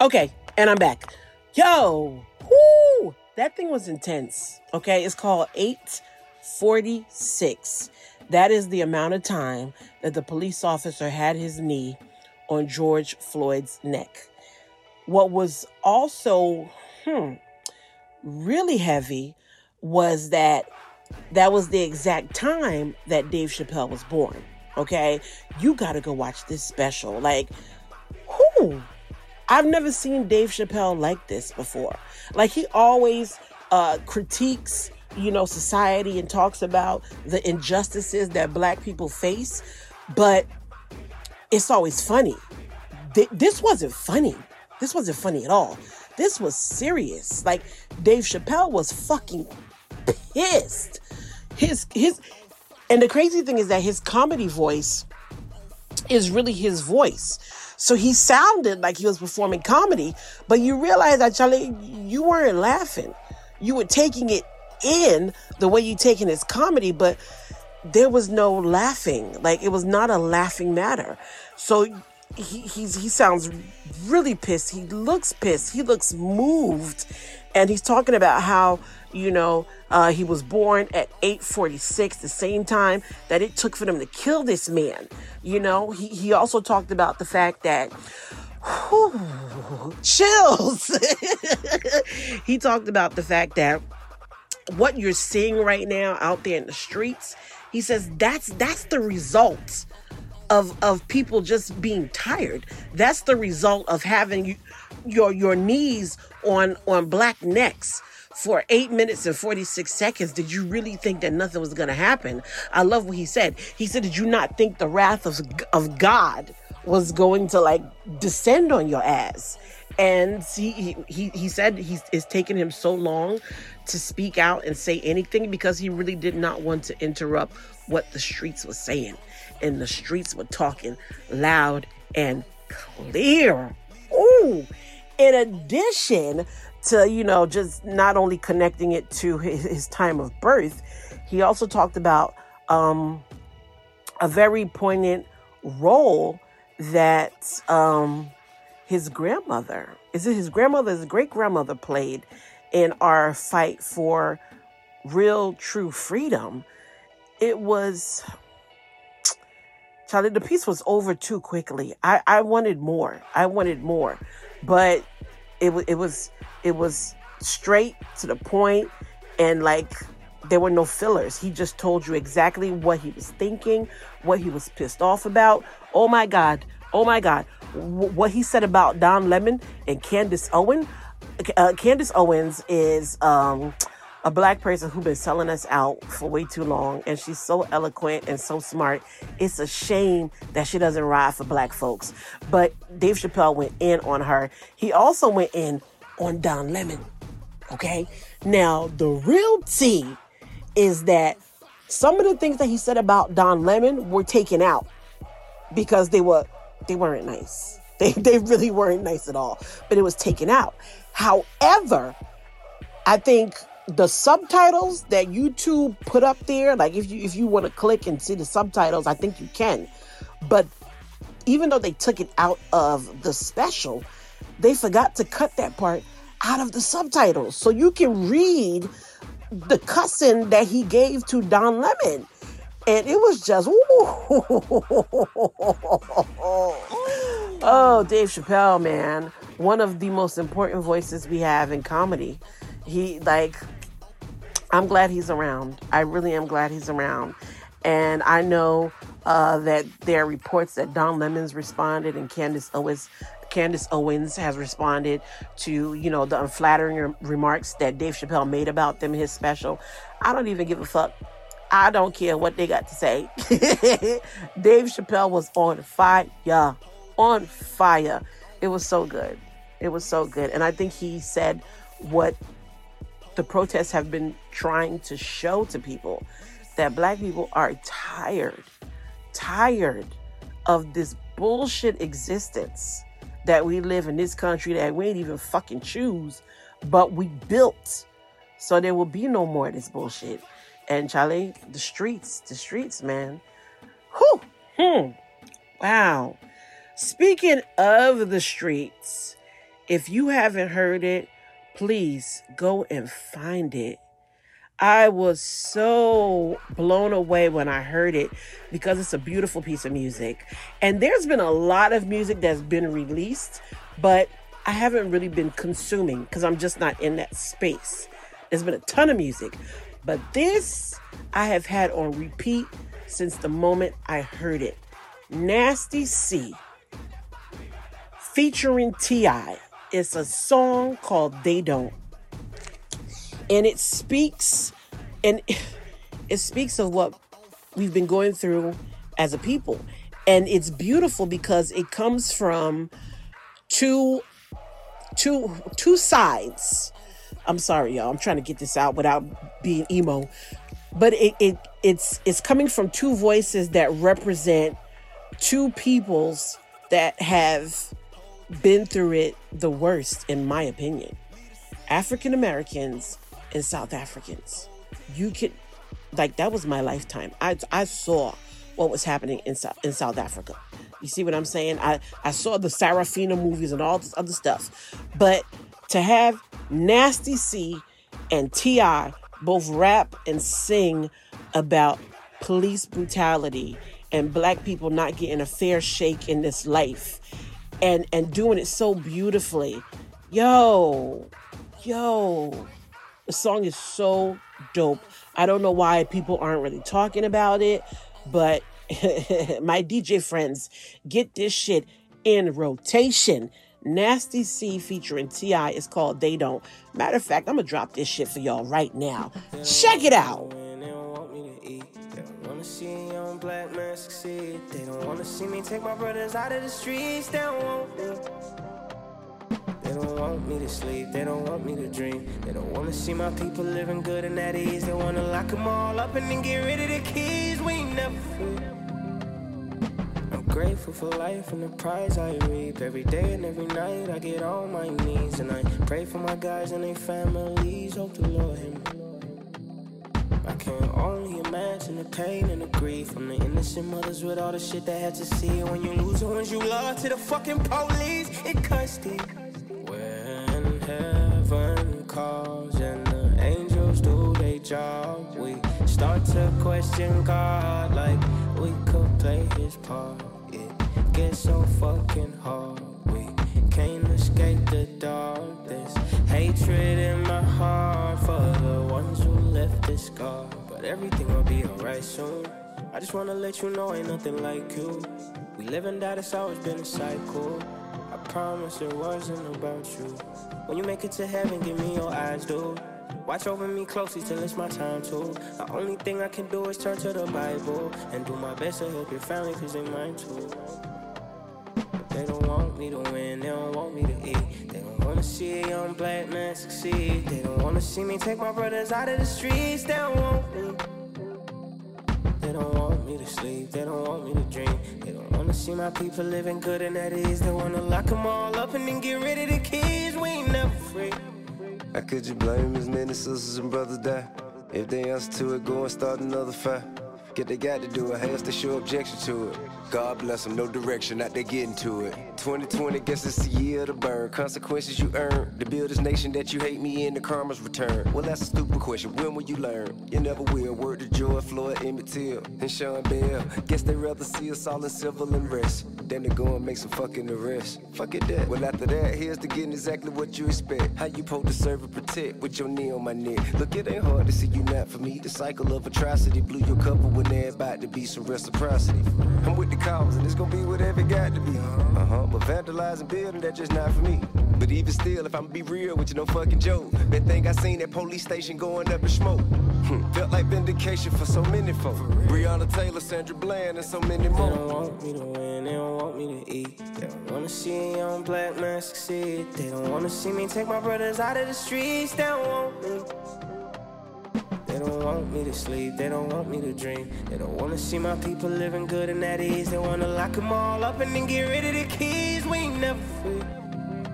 Okay, and I'm back. Yo, whoo, that thing was intense. Okay, it's called 846. That is the amount of time that the police officer had his knee on George Floyd's neck. What was also hmm, really heavy was that that was the exact time that Dave Chappelle was born. Okay, you got to go watch this special. Like, whoo, I've never seen Dave Chappelle like this before. Like, he always uh, critiques, you know, society and talks about the injustices that black people face, but it's always funny. Th- this wasn't funny. This wasn't funny at all. This was serious. Like Dave Chappelle was fucking pissed. His his and the crazy thing is that his comedy voice is really his voice. So he sounded like he was performing comedy, but you realize that Charlie, you weren't laughing. You were taking it in the way you taking his comedy, but there was no laughing. Like it was not a laughing matter. So he he sounds really pissed. He looks pissed. He looks moved, and he's talking about how you know uh, he was born at 846, the same time that it took for them to kill this man. You know, he, he also talked about the fact that whew, chills. [laughs] he talked about the fact that what you're seeing right now out there in the streets, he says that's that's the result of of people just being tired. That's the result of having you, your your knees on on black necks for eight minutes and 46 seconds. Did you really think that nothing was going to happen? I love what he said. He said, Did you not think the wrath of, of God was going to like descend on your ass? And he, he, he said he's, it's taken him so long to speak out and say anything because he really did not want to interrupt what the streets were saying. And the streets were talking loud and clear. Ooh. In addition to, you know, just not only connecting it to his, his time of birth, he also talked about um, a very poignant role that um, his grandmother, is it his grandmother, his great grandmother played in our fight for real, true freedom. It was, Charlie, the piece was over too quickly. I, I wanted more. I wanted more, but it, it was, it was straight to the point and like there were no fillers. He just told you exactly what he was thinking, what he was pissed off about. Oh my God. Oh my God. W- what he said about Don Lemon and Candace Owen. Uh, Candace Owens is um, a black person who's been selling us out for way too long, and she's so eloquent and so smart. It's a shame that she doesn't ride for black folks. But Dave Chappelle went in on her. He also went in on Don Lemon. Okay. Now, the real tea is that some of the things that he said about Don Lemon were taken out because they were they weren't nice. [laughs] They they really weren't nice at all. But it was taken out. However, I think the subtitles that YouTube put up there, like if you if you want to click and see the subtitles, I think you can. But even though they took it out of the special, they forgot to cut that part out of the subtitles. So you can read the cussing that he gave to Don Lemon. And it was just, [laughs] oh, Dave Chappelle, man. One of the most important voices we have in comedy. He, like, I'm glad he's around. I really am glad he's around. And I know uh, that there are reports that Don Lemons responded and Candace Owens Candace Owens has responded to, you know, the unflattering remarks that Dave Chappelle made about them in his special. I don't even give a fuck. I don't care what they got to say. [laughs] Dave Chappelle was on fire. Yeah. On fire. It was so good. It was so good. And I think he said what the protests have been trying to show to people that black people are tired, tired of this bullshit existence that we live in this country that we ain't even fucking choose, but we built. So there will be no more of this bullshit. And Charlie, the streets, the streets, man. Whew. Hmm. Wow. Speaking of the streets, if you haven't heard it, please go and find it. I was so blown away when I heard it because it's a beautiful piece of music. And there's been a lot of music that's been released, but I haven't really been consuming because I'm just not in that space. There's been a ton of music, but this I have had on repeat since the moment I heard it. Nasty C featuring T.I. It's a song called They Don't. And it speaks and [laughs] it speaks of what we've been going through as a people. And it's beautiful because it comes from two two two sides. I'm sorry y'all. I'm trying to get this out without being emo. But it, it it's it's coming from two voices that represent two peoples that have been through it the worst in my opinion african americans and South Africans. You could, like, that was my lifetime. I, I saw what was happening in South, in South Africa. You see what I'm saying? I, I saw the Sarafina movies and all this other stuff. But to have Nasty C and T.I. both rap and sing about police brutality and black people not getting a fair shake in this life and and doing it so beautifully. Yo, yo, the song is so dope. I don't know why people aren't really talking about it, but [laughs] my DJ friends, get this shit in rotation. Nasty C featuring T.I. is called They Don't. Matter of fact, I'm gonna drop this shit for y'all right now. Check it out. They don't want me to eat. They don't wanna see a young black man succeed. They don't wanna see me take my brothers out of the streets. They don't want me. They don't want me to sleep. They don't want me to dream. They don't wanna see my people living good and at ease. They wanna lock them all up and then get rid of the keys. We ain't never free. I'm grateful for life and the prize I reap. Every day and every night I get on my knees and I pray for my guys and their families. Hope the Lord hear me. I can only imagine the pain and the grief from the innocent mothers with all the shit they had to see. When you lose the ones you love to the fucking police, it deep. When heaven calls and the angels do their job, we start to question God like we could play his part. It gets so fucking hard. We can't escape the dark. There's hatred in heart for the ones who left this scar. But everything will be alright soon. I just wanna let you know ain't nothing like you. We live and die, it's always been a cycle. I promise it wasn't about you. When you make it to heaven, give me your eyes, dude. Watch over me closely till it's my time to. The only thing I can do is turn to the Bible and do my best to help your family, cause they mine too. But they don't want me to win, they don't want me to eat. They wanna see a young black man succeed. They don't wanna see me take my brothers out of the streets, they don't want me. They don't want me to sleep, they don't want me to dream. They don't wanna see my people living good and at ease. They wanna lock them all up and then get rid of the keys. We ain't never free. How could you blame as many sisters and brothers die? If they answer to it, go and start another fight. Get they got to do it, has to show objection to it. God bless them, no direction, not they getting to it. 2020, guess it's the year to burn. Consequences you earn. To build this nation that you hate me in, the karma's return. Well, that's a stupid question. When will you learn? You never will. Word to Joy, Floyd, Emmett Till, and Sean Bell. Guess they rather see us all in civil unrest than to go and make some fucking arrests. Fuck it that. Well, after that, here's to getting exactly what you expect. How you supposed to serve and protect with your knee on my neck. Look, it ain't hard to see you not for me. The cycle of atrocity blew your cover when there about to be some reciprocity. I'm with the cause, and it's gonna be whatever it got to be. Uh huh. But vandalizing building, that's just not for me. But even still, if I'm be real with you, no fucking joke. That thing I seen that police station going up in smoke. Hmm. Felt like vindication for so many folk. Breonna Taylor, Sandra Bland, and so many more. They don't want me to win, they don't want me to eat. They don't wanna see a young black man succeed. They don't wanna see me take my brothers out of the streets. They don't want me. They don't want me to sleep, they don't want me to dream. They don't wanna see my people living good and at ease. They wanna lock them all up and then get rid of the keys. We ain't never free.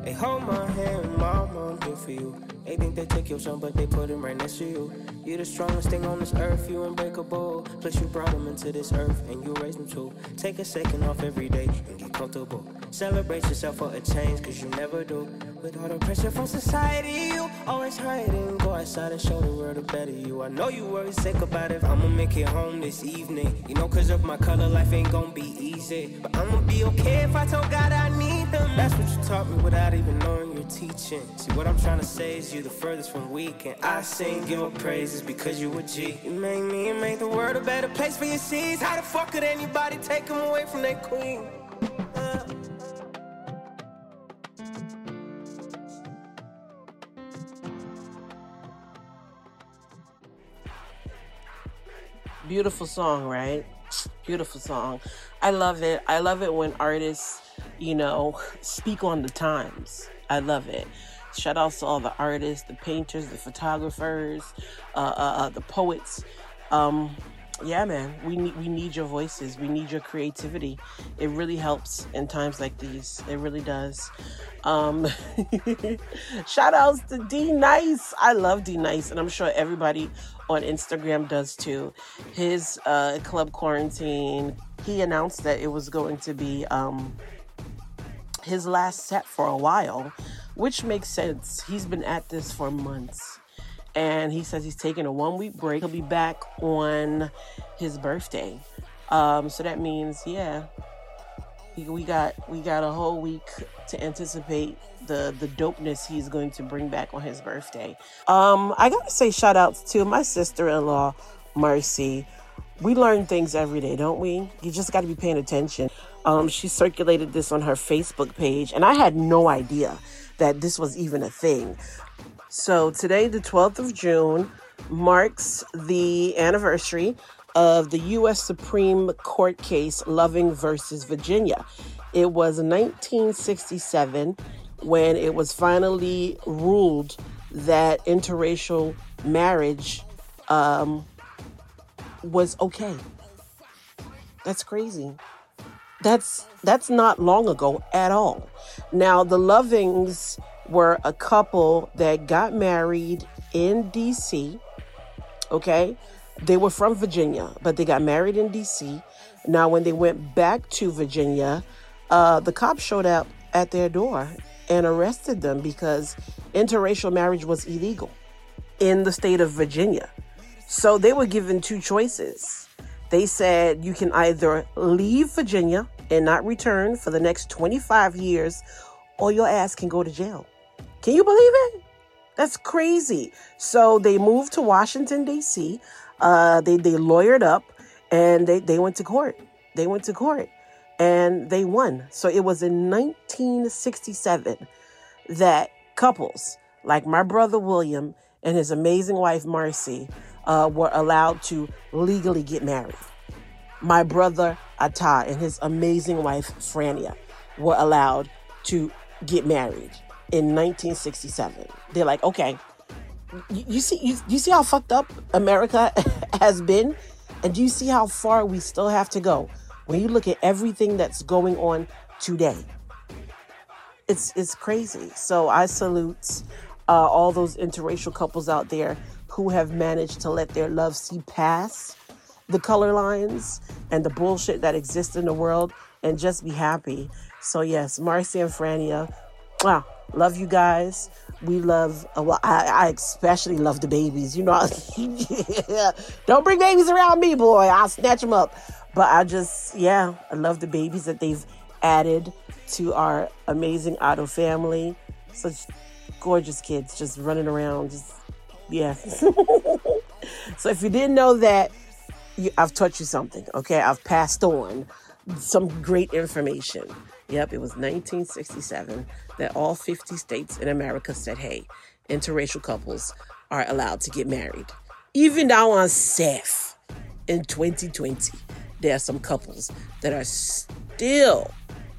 They hold my hand, mama, I'm here for you. They think they take your son, but they put him right next to you. You're the strongest thing on this earth, you unbreakable. Plus, you brought him into this earth and you raised him too. Take a second off every day and get comfortable. Celebrate yourself for a change, cause you never do. With all the pressure from society, you always hiding. Go outside and show the world a better you. I know you worry sick about it. I'ma make it home this evening. You know, cause of my color, life ain't gonna be easy. But I'ma be okay if I told God I need him. That's what you taught me without even knowing you're teaching. See, what I'm trying to say is you the furthest from weak. And I sing your praises because you a G. You make me and make the world a better place for your seeds. How the fuck could anybody take them away from their queen? Uh. Beautiful song, right? Beautiful song. I love it. I love it when artists, you know, speak on the times. I love it. Shout outs to all the artists, the painters, the photographers, uh, uh, uh, the poets. Um, yeah, man, we need we need your voices. We need your creativity. It really helps in times like these. It really does. Um, [laughs] shout outs to D Nice. I love D Nice, and I'm sure everybody on Instagram does too. His uh, club quarantine. He announced that it was going to be um, his last set for a while, which makes sense. He's been at this for months and he says he's taking a one week break. He'll be back on his birthday. Um, so that means, yeah, we got we got a whole week to anticipate the the dopeness he's going to bring back on his birthday. Um, I gotta say shout outs to my sister in law, Marcy. we learn things every day, don't we? You just got to be paying attention. Um, she circulated this on her Facebook page, and I had no idea that this was even a thing. So today, the 12th of June, marks the anniversary of the U.S. Supreme Court case Loving versus Virginia. It was 1967 when it was finally ruled that interracial marriage um, was okay. That's crazy. That's that's not long ago at all. Now the Lovings were a couple that got married in DC. Okay? They were from Virginia, but they got married in DC. Now when they went back to Virginia, uh, the cops showed up at their door and arrested them because interracial marriage was illegal in the state of Virginia. So they were given two choices. They said you can either leave Virginia and not return for the next 25 years, or your ass can go to jail. Can you believe it? That's crazy. So they moved to Washington, D.C. Uh, they, they lawyered up and they, they went to court. They went to court and they won. So it was in 1967 that couples like my brother William and his amazing wife Marcy uh, were allowed to legally get married. My brother Atta and his amazing wife Frania were allowed to get married in 1967. They're like, okay, you, you see, you, you see how fucked up America [laughs] has been, and do you see how far we still have to go? When you look at everything that's going on today, it's it's crazy. So I salute uh, all those interracial couples out there who have managed to let their love see past the color lines and the bullshit that exists in the world and just be happy. So yes, Marcy and Frania, wow, love you guys. We love, uh, well, I, I especially love the babies. You know, [laughs] yeah. don't bring babies around me, boy. I'll snatch them up. But I just, yeah, I love the babies that they've added to our amazing Otto family. Such gorgeous kids just running around, just yeah. [laughs] so if you didn't know that, you, I've taught you something. Okay, I've passed on some great information. Yep, it was 1967 that all 50 states in America said, "Hey, interracial couples are allowed to get married." Even now on SAF in 2020, there are some couples that are still,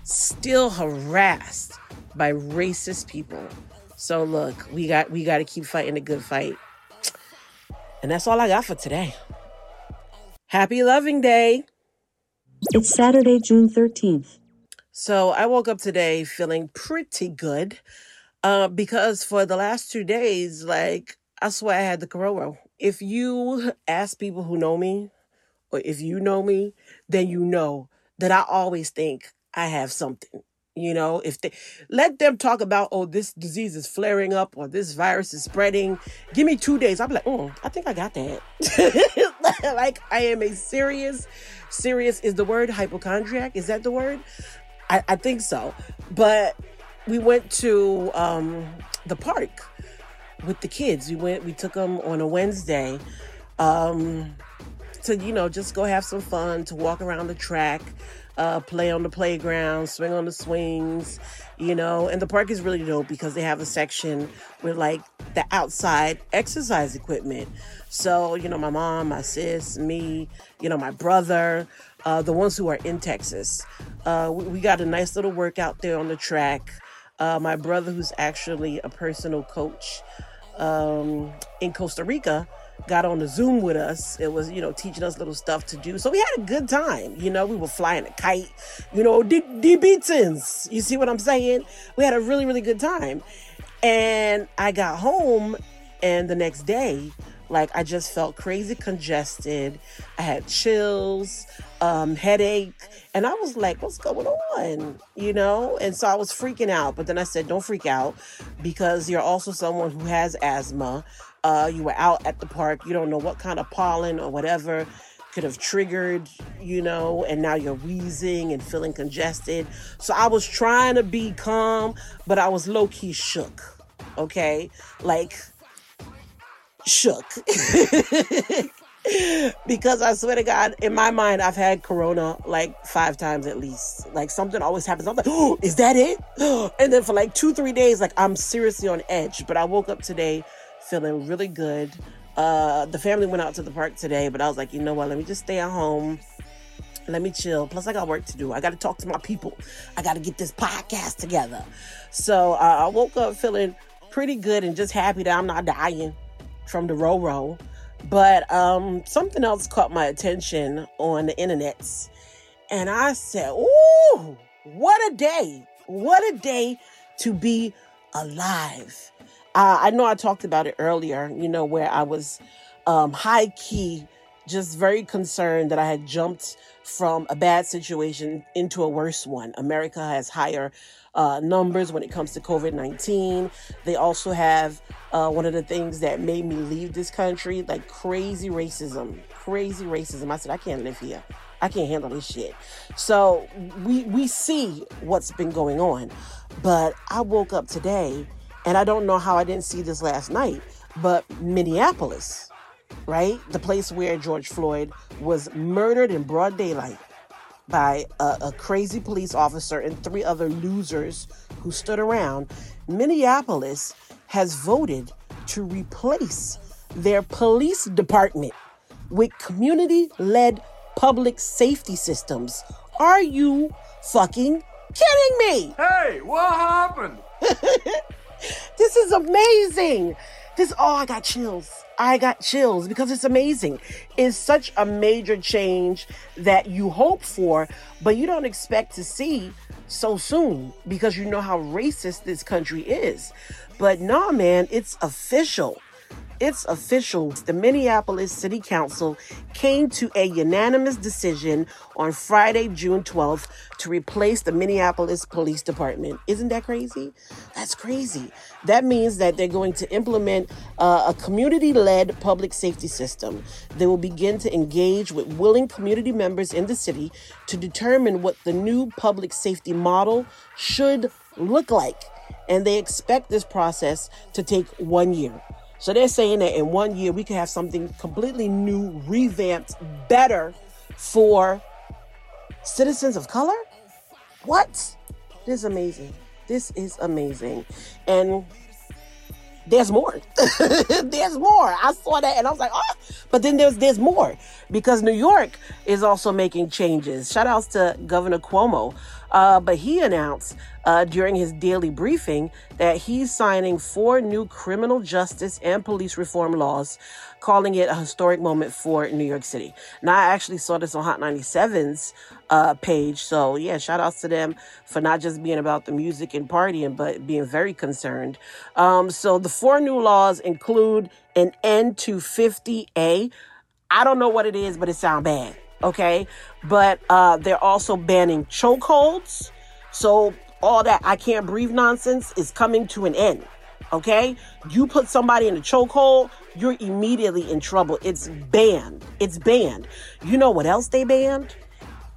still harassed by racist people. So look, we got we got to keep fighting a good fight. And that's all I got for today. Happy Loving Day. It's Saturday, June 13th. So I woke up today feeling pretty good uh, because for the last two days, like, I swear I had the corona. If you ask people who know me, if you know me, then you know that I always think I have something. You know, if they let them talk about, oh, this disease is flaring up or this virus is spreading, give me two days. I'll be like, oh, I think I got that. [laughs] like, I am a serious, serious is the word hypochondriac? Is that the word? I, I think so. But we went to um, the park with the kids. We went, we took them on a Wednesday um, to, you know, just go have some fun, to walk around the track uh, play on the playground, swing on the swings, you know. And the park is really dope because they have a section with like the outside exercise equipment. So, you know, my mom, my sis, me, you know, my brother, uh, the ones who are in Texas, uh, we, we got a nice little workout there on the track. Uh, my brother, who's actually a personal coach um, in Costa Rica, got on the Zoom with us. It was, you know, teaching us little stuff to do. So we had a good time. You know, we were flying a kite, you know, D, beatings. You see what I'm saying? We had a really, really good time. And I got home and the next day, like I just felt crazy congested. I had chills, um, headache, and I was like, what's going on? You know? And so I was freaking out. But then I said, don't freak out because you're also someone who has asthma uh, you were out at the park, you don't know what kind of pollen or whatever could have triggered, you know, and now you're wheezing and feeling congested. So I was trying to be calm, but I was low key shook. Okay? Like, shook. [laughs] because I swear to God, in my mind, I've had corona like five times at least. Like something always happens. I'm like, oh, [gasps] is that it? [gasps] And then for like two, three days, like I'm seriously on edge. But I woke up today feeling really good. Uh, the family went out to the park today, but I was like, you know what? Let me just stay at home. Let me chill. Plus, I got work to do. I got to talk to my people. I got to get this podcast together. So uh, I woke up feeling pretty good and just happy that I'm not dying from the Roro. But um, something else caught my attention on the internets. And I said, Ooh, what a day. What a day to be alive. Uh, I know I talked about it earlier, you know, where I was um, high key, just very concerned that I had jumped from a bad situation into a worse one. America has higher uh, numbers when it comes to COVID 19. They also have uh, one of the things that made me leave this country like crazy racism. Crazy racism. I said, I can't live here. I can't handle this shit. So we we see what's been going on. But I woke up today and I don't know how I didn't see this last night, but Minneapolis, right? The place where George Floyd was murdered in broad daylight by a, a, crazy police officer and three other losers who stood around, Minneapolis has voted to replace their police department with community led public safety systems. Are you fucking kidding me? Hey, what happened? [laughs] this is amazing. This, oh, I got chills. I got chills because it's amazing. It's such a major change that you hope for, but you don't expect to see so soon because you know how racist this country is. But no, man, it's official. It's official. The Minneapolis City Council came to a unanimous decision on Friday, June 12th, to replace the Minneapolis Police Department. Isn't that crazy? That's crazy. That means that they're going to implement uh, a community led public safety system. They will begin to engage with willing community members in the city to determine what the new public safety model should look like. And they expect this process to take one year. So they're saying that in one year we could have something completely new, revamped, better for citizens of color? What? This is amazing. This is amazing. And there's more. [laughs] there's more. I saw that and I was like, oh, but then there's there's more because New York is also making changes. Shout outs to Governor Cuomo. Uh, but he announced uh, during his daily briefing that he's signing four new criminal justice and police reform laws, calling it a historic moment for New York City. Now, I actually saw this on Hot 97's uh, page. So, yeah, shout outs to them for not just being about the music and partying, but being very concerned. Um, so, the four new laws include an end to 50A. I don't know what it is, but it sounds bad. Okay. But uh, they're also banning chokeholds. So, all that I can't breathe nonsense is coming to an end. Okay? You put somebody in a chokehold, you're immediately in trouble. It's banned. It's banned. You know what else they banned?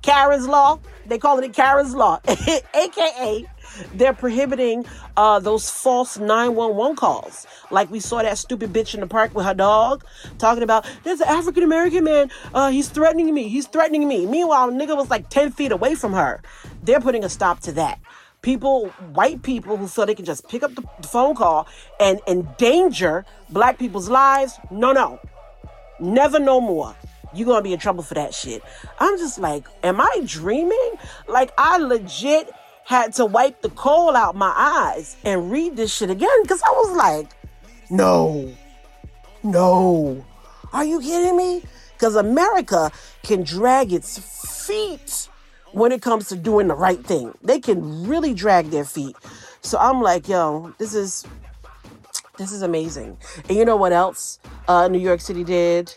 Karen's Law. They call it Karen's Law, [laughs] aka they're prohibiting uh, those false 911 calls. Like we saw that stupid bitch in the park with her dog talking about, there's an African American man, uh, he's threatening me, he's threatening me. Meanwhile, nigga was like 10 feet away from her. They're putting a stop to that. People, white people who feel they can just pick up the phone call and endanger black people's lives, no, no. Never no more you're gonna be in trouble for that shit. I'm just like, am I dreaming? Like, I legit had to wipe the coal out my eyes and read this shit again because I was like, no, no. Are you kidding me? Because America can drag its feet when it comes to doing the right thing. They can really drag their feet. So I'm like, yo, this is this is amazing. And you know what else uh, New York City did?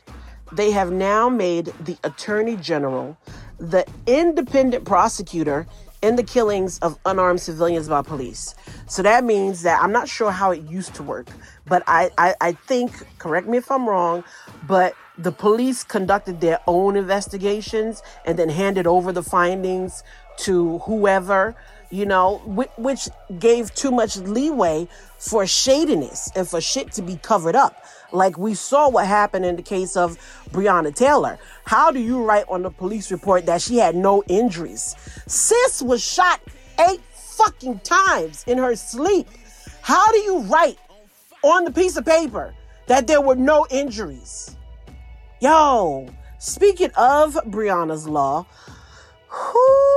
they have now made the attorney general the independent prosecutor in the killings of unarmed civilians by police. So that means that I'm not sure how it used to work, but I, I, I think, correct me if I'm wrong, but the police conducted their own investigations and then handed over the findings to whoever you know, which gave too much leeway for shadiness and for shit to be covered up. Like we saw what happened in the case of Breonna Taylor. How do you write on the police report that she had no injuries? Sis was shot eight fucking times in her sleep. How do you write on the piece of paper that there were no injuries? Yo, speaking of Breonna's law, whoo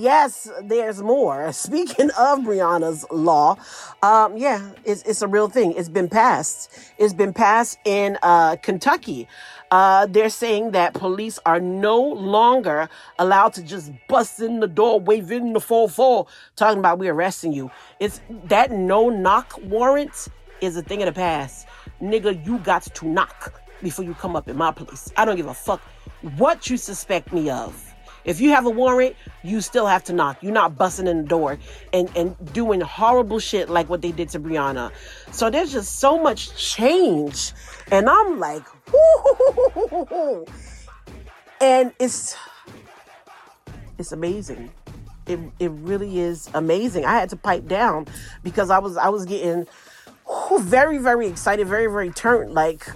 yes, there's more. [laughs] Speaking of Breonna's law, um, yeah, it's, it's a real thing. It's been passed. It's been passed in uh, Kentucky. Uh, they're saying that police are no longer allowed to just bust in the door, wave in the 4-4, talking about we're arresting you. It's that no knock warrant is a thing of the past. Nigga, you got to knock before you come up in my place. I don't give a fuck what you suspect me of. If you have a warrant, you still have to knock. You're not busting in the door and, and doing horrible shit like what they did to Breonna. So there's just so much change. And I'm like, and it's it's amazing. It it really is amazing. I had to pipe down because I was I was getting very very excited, very very turned like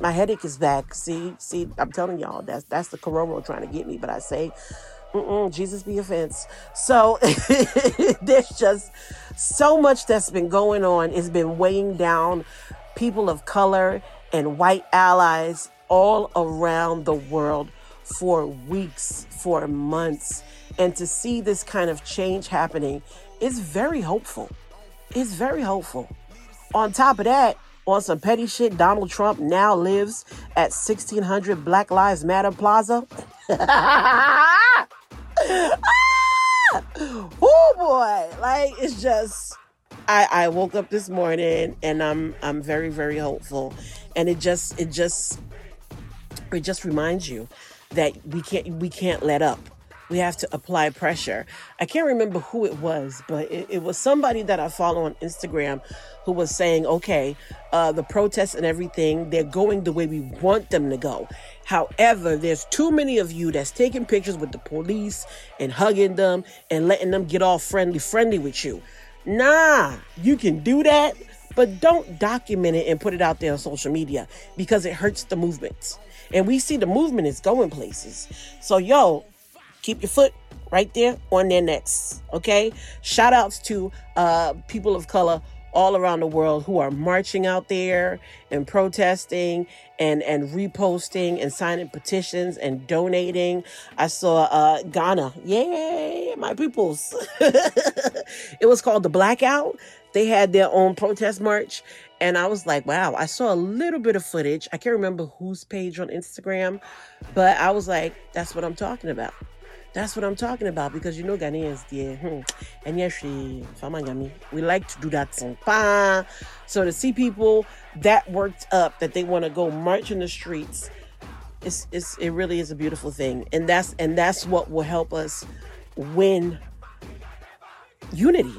my headache is back. See, see, I'm telling y'all, that's that's the corona trying to get me. But I say, Jesus be offense. So [laughs] there's just so much that's been going on. It's been weighing down people of color and white allies all around the world for weeks, for months. And to see this kind of change happening is very hopeful. It's very hopeful. On top of that, on some petty shit, Donald Trump now lives at 1600 Black Lives Matter Plaza. [laughs] oh boy, like it's just I, I woke up this morning and I'm I'm very very hopeful. And it just it just it just reminds you that we can't we can't let up we have to apply pressure. I can't remember who it was, but it, it was somebody that I follow on Instagram who was saying, okay, uh, the protests and everything, they're going the way we want them to go. However, there's too many of you that's taking pictures with the police and hugging them and letting them get all friendly, friendly with you. Nah, you can do that, but don't document it and put it out there on social media because it hurts the movement. And we see the movement is going places. So, yo, keep your foot right there on their necks. Okay. Shout outs to uh, people of color all around the world who are marching out there and protesting and and reposting and signing petitions and donating. I saw uh, Ghana, yay, my peoples. [laughs] it was called the Blackout. They had their own protest march, and I was like, wow. I saw a little bit of footage. I can't remember whose page on Instagram, but I was like, that's what I'm talking about. That's what I'm talking about because you know Ghanaians, yeah. Hmm. And yes, we like to do that. So to see people that worked up that they want to go march in the streets, it's, it's it really is a beautiful thing, and that's and that's what will help us win unity.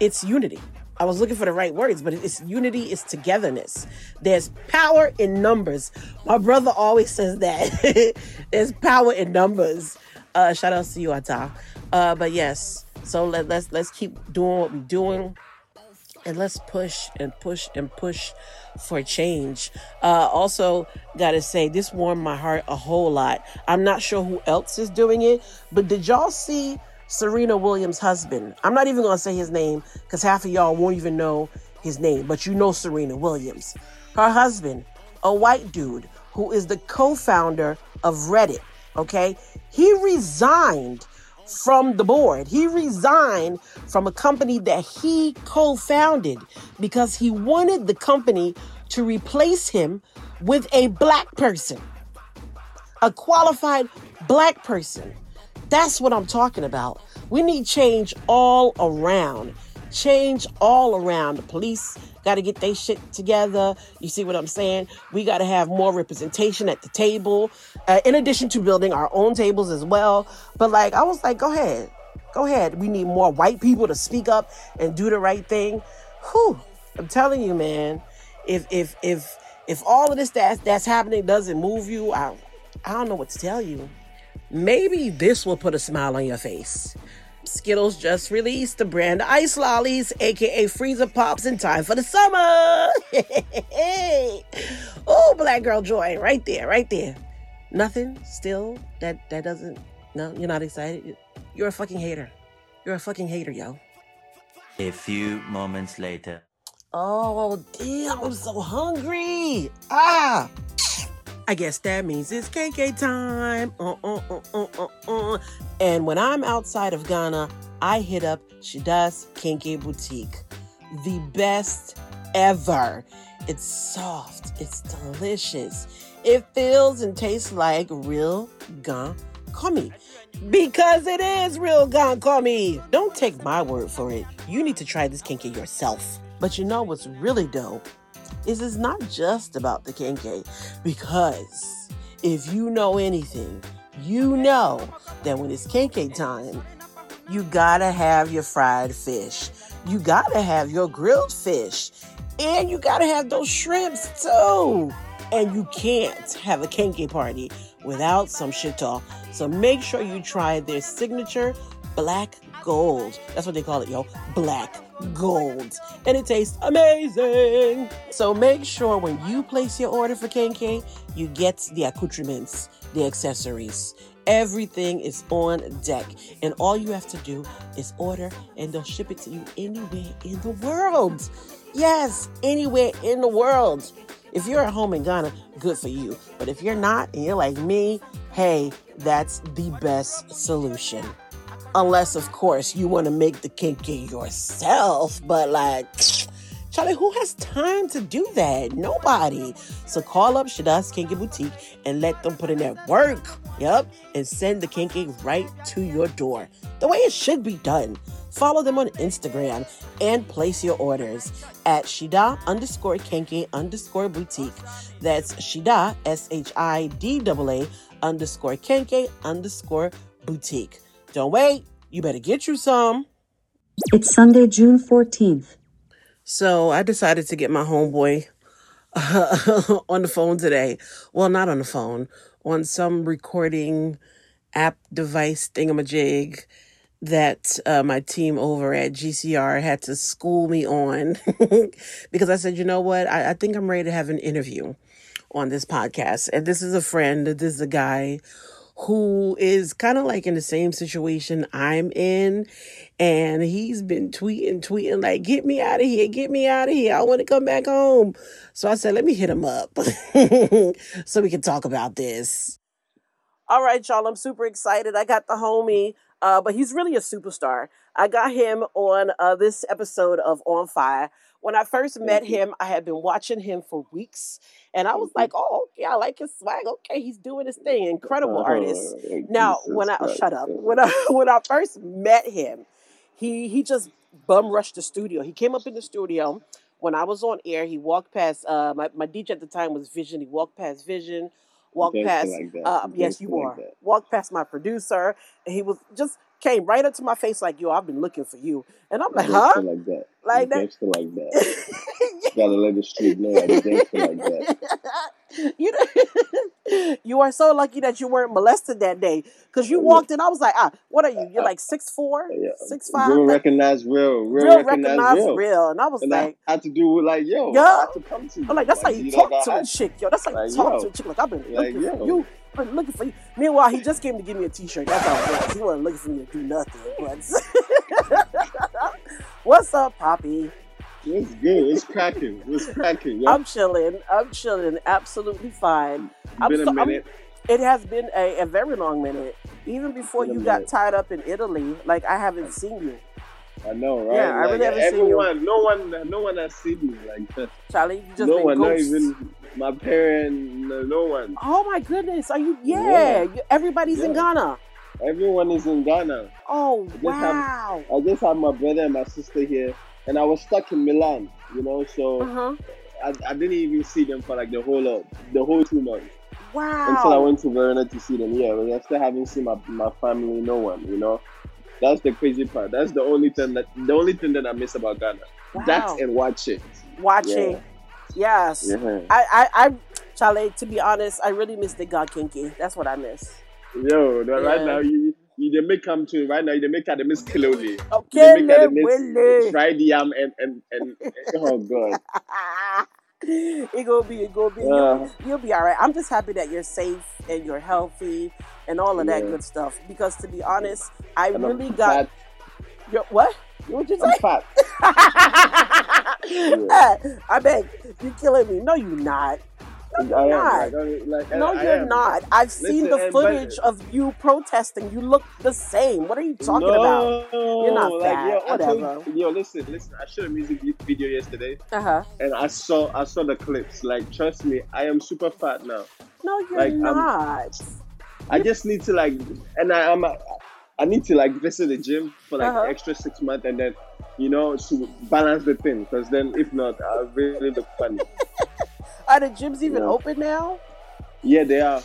It's unity. I was looking for the right words, but it's unity, it's togetherness. There's power in numbers. My brother always says that. [laughs] There's power in numbers. Uh, shout out to you, Ata. Uh, but yes, so let, let's let's keep doing what we're doing, and let's push and push and push for change. Uh, also, gotta say this warmed my heart a whole lot. I'm not sure who else is doing it, but did y'all see Serena Williams' husband? I'm not even gonna say his name because half of y'all won't even know his name, but you know Serena Williams. Her husband, a white dude who is the co-founder of Reddit. Okay, he resigned from the board. He resigned from a company that he co founded because he wanted the company to replace him with a black person, a qualified black person. That's what I'm talking about. We need change all around. Change all around. The police got to get their shit together. You see what I'm saying? We got to have more representation at the table, uh, in addition to building our own tables as well. But like, I was like, go ahead, go ahead. We need more white people to speak up and do the right thing. Whew, I'm telling you, man. If if if if all of this that that's happening doesn't move you, I I don't know what to tell you. Maybe this will put a smile on your face Skittles just released the brand Ice Lollies, aka Freezer Pops, in time for the summer. [laughs] oh, black girl joy, right there, right there. Nothing still that that doesn't. No, you're not excited. You're a fucking hater. You're a fucking hater, yo. A few moments later. Oh, damn, I'm so hungry. Ah. I guess that means it's KK time. Uh, uh, uh, uh, uh, uh. And when I'm outside of Ghana, I hit up Shida's Kenke Boutique. The best ever. It's soft, it's delicious. It feels and tastes like real Gan Komi. Because it is real Gan Komi. Don't take my word for it. You need to try this Kenke yourself. But you know what's really dope? Is it's not just about the Kenke. Because if you know anything, you know that when it's Kenke time, you gotta have your fried fish. You gotta have your grilled fish. And you gotta have those shrimps too. And you can't have a Kenke party without some shito. So make sure you try their signature black gold. That's what they call it, yo. Black gold. And it tastes amazing. So make sure when you place your order for Kenke, you get the accoutrements, the accessories. Everything is on deck. And all you have to do is order and they'll ship it to you anywhere in the world. Yes, anywhere in the world. If you're at home in Ghana, good for you. But if you're not and you're like me, hey, that's the best solution. Unless, of course, you want to make the Kenke yourself. But like, Charlie, who has time to do that? Nobody. So call up Shida's Kenke Boutique and let them put in that work. Yep. And send the Kenke right to your door. The way it should be done. Follow them on Instagram and place your orders at Shida underscore Kenke underscore boutique. That's Shida, S H I D A underscore Kenke underscore boutique. Don't wait. You better get you some. It's Sunday, June 14th. So I decided to get my homeboy uh, [laughs] on the phone today. Well, not on the phone, on some recording app device thingamajig that uh, my team over at GCR had to school me on [laughs] because I said, you know what? I, I think I'm ready to have an interview on this podcast. And this is a friend, this is a guy who is kind of like in the same situation I'm in. And he's been tweeting, tweeting, like, get me out of here, get me out of here. I want to come back home. So I said, let me hit him up [laughs] so we can talk about this. All right, y'all, I'm super excited. I got the homie, uh, but he's really a superstar. I got him on uh, this episode of On Fire. When I first met him, I had been watching him for weeks, and I was like, "Oh, okay, I like his swag. Okay, he's doing his thing. Incredible artist." Now, when I oh, shut up, when I [laughs] when I first met him, he he just bum rushed the studio. He came up in the studio when I was on air. He walked past uh, my my DJ at the time was Vision. He walked past Vision, walked past. like. Uh, yes, you like are. that. Walked past my producer, and he was just came right up to my face like, "Yo, I've been looking for you," and I'm like, "Huh?" Like that. Like that. Like that. [laughs] Gotta let the street know like that. [laughs] you know, [laughs] you are so lucky that you weren't molested that day because you walked in. I was like, ah, what are you? You're like six four, Yeah. six five, Real like, recognize real. Real, real recognize, real. real. And I was And like, I had to do with like, yo, Yeah. I had to come to you. I'm like, that's how you talk like, to a chick, yo. That's how you Like, talk yo. to a chick. Like I've been Like, looking for you. Been looking for you. Meanwhile, he just came to give me a T-shirt. That's all it was. He wasn't looking for me to do nothing. But [laughs] what's up, Pappy? It's good. It's cracking. It's cracking. I'm chilling. I'm chilling. Absolutely fine. I'm Been a so- I'm- minute. it has been a, a very long minute. Even before a you got tied up in Italy, like I haven't seen you. I know, right? Yeah, I really haven't seen you. no one, no one has seen me like that. [laughs] Charlie, you just no been one, not even my parents, no, one. Oh my goodness, are you? Yeah, Yeah. everybody's in Ghana. Everyone is in Ghana. Oh just wow. I just have my brother and my sister here, and I was stuck in Milan, you know, so Uh huh. I, I didn't even see them for like the whole of, the whole two months Wow. until I went to Verona to see them. Yeah, but I still haven't seen my, my family, no one, you know. That's the crazy part. That's the only thing that the only thing that I miss about Ghana. Wow. That and waakye. Waakye. Yes. Yeah. I, I, I, Charlie. To be honest, I really miss the God Kinky. That's what I miss. Yo, no, right now you you you they make come to right now. You they make at the Miss Kiloli. Okay, They make at the Miss fried um, yam and and and oh god. [laughs] it gonna be, it gonna be. Yeah. You'll, you'll be all right. I'm just happy that you're safe and you're healthy and all of that Yeah. good stuff. Because to be honest, I And I'm really got. fat. Your, what? What you I'm [laughs] say? fat. I beg, you're killing me. No, you're not. No, you're am, not. like, like, no, I you're am. not. I've seen Listen, the footage of you protesting. You look the same. What are you talking about? You're not like, fat. Yo, I told- Whatever. yo, listen, listen. I shot a music video yesterday, Uh huh. and I saw I saw the clips. Like, trust me, I am super fat now. No, you're Like, I'm- not. I just need to like, and I, I'm, I need to like visit the gym for like Uh-huh. extra six months, and then, you know, to balance the thing. Because then, if not, I really look funny. [laughs] Are the gyms even Yeah. open now? Yeah, they are.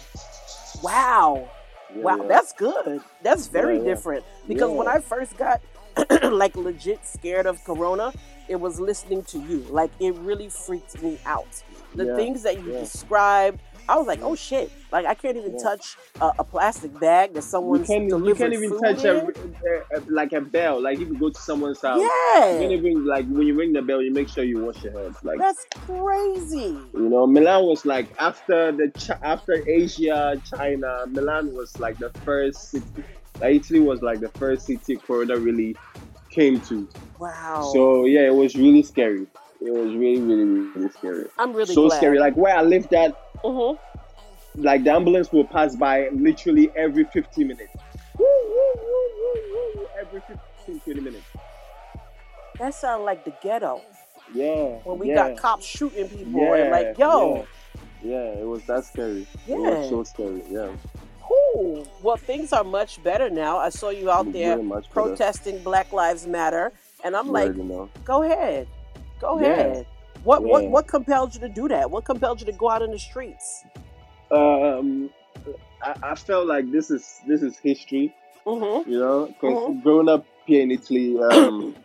Wow. Yeah, wow, that's good. That's very Yeah, different. Because when I first got [clears throat] like legit scared of corona, it was listening to you. Like it really freaked me out. The things that you described, I was like, oh shit! Like I can't even Yeah. touch a, a plastic bag that You someone's can't, you can't even touch a, a, a- like a bell. Like if you go to someone's house, Yeah. you can't even like when you ring the bell, you make sure you wash your hands. Like That's crazy. you know, Milan was like after the after Asia, China, Milan was like the first city. Like Italy was like the first city Corona really came to. Wow. So yeah, it was really scary. It was really, really, really scary. I'm really so glad. scary. Like where I lived at, Mhm. like the ambulance will pass by literally every 15 minutes. Woo, woo, woo, woo, woo, every 15, 20 minutes. That sounds like the ghetto Yeah. when we yeah, got cops shooting people yeah, and like, yo, Yeah. Yeah, it was that scary. It Yeah. was so scary. Yeah. Cool. Well, things are much better now. I saw you out there protesting Black Lives Matter, and I'm You like, go ahead, go ahead. What what Yeah. what compelled you to do that? What compelled you to go out in the streets? Um, I, I felt like this is this is history. Mm-hmm. You know, because Mhm. growing up here in Italy, um,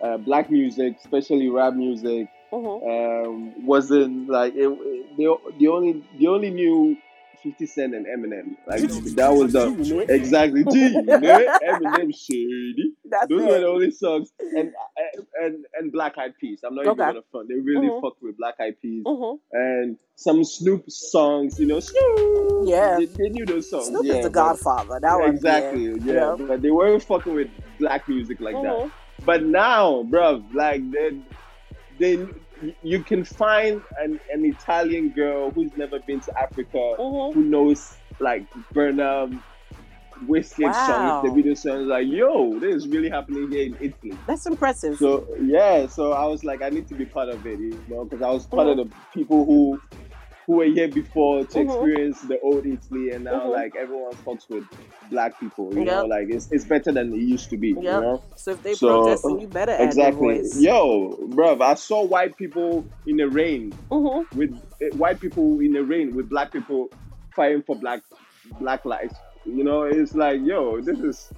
uh, black music, especially rap music, Mm-hmm. um, wasn't like it, it- the the only the only new Fifty Cent and Eminem. Like that was the exactly [laughs] G, you know? Eminem shady. That's Those it. were the only songs, and and and Black Eyed Peas. I'm not even Okay. gonna front. They really Mhm. fucked with Black Eyed Peas Mhm. and some Snoop songs. You know, Snoop. Yeah. they, they knew those songs. Snoop yeah, is the Godfather. That one, exactly. yeah. Yeah, but they weren't fucking with black music like Mhm. that. But now, bruv, like they, they, you can find an, an Italian girl who's never been to Africa Mhm. who knows like Burna, Wizkid Wow. songs, the video songs. Like, yo, this is really happening here in Italy. That's impressive. So yeah, so I was like, I need to be part of it, you know, because I was part Mhm. of the people who who were here before to Mhm. experience the old Italy, and now Mhm. like everyone fucks with black people, you Yep. know, like it's it's better than it used to be, you know. So if they So- protesting, you better Exactly, yo, bruv, I saw white people in the rain Mm-hmm. with eh, white people in the rain with black people fighting for black black lives. You know, it's like, yo, this is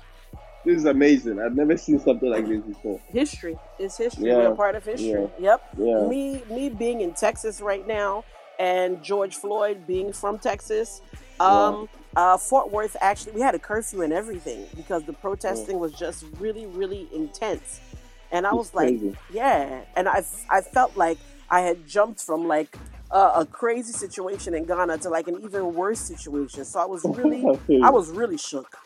this is amazing. I've never seen something like this before. History is history. Yeah. We're a part of history. Yep. Yeah. Me me being in Texas right now and George Floyd being from Texas. Um uh, Fort Worth actually we had a curfew and everything because the protesting was just really really intense. And I It's was like, crazy. yeah, and I I felt like I had jumped from like uh, a crazy situation in Ghana to like an even worse situation. So I was [laughs] really I feel you. I was really shook.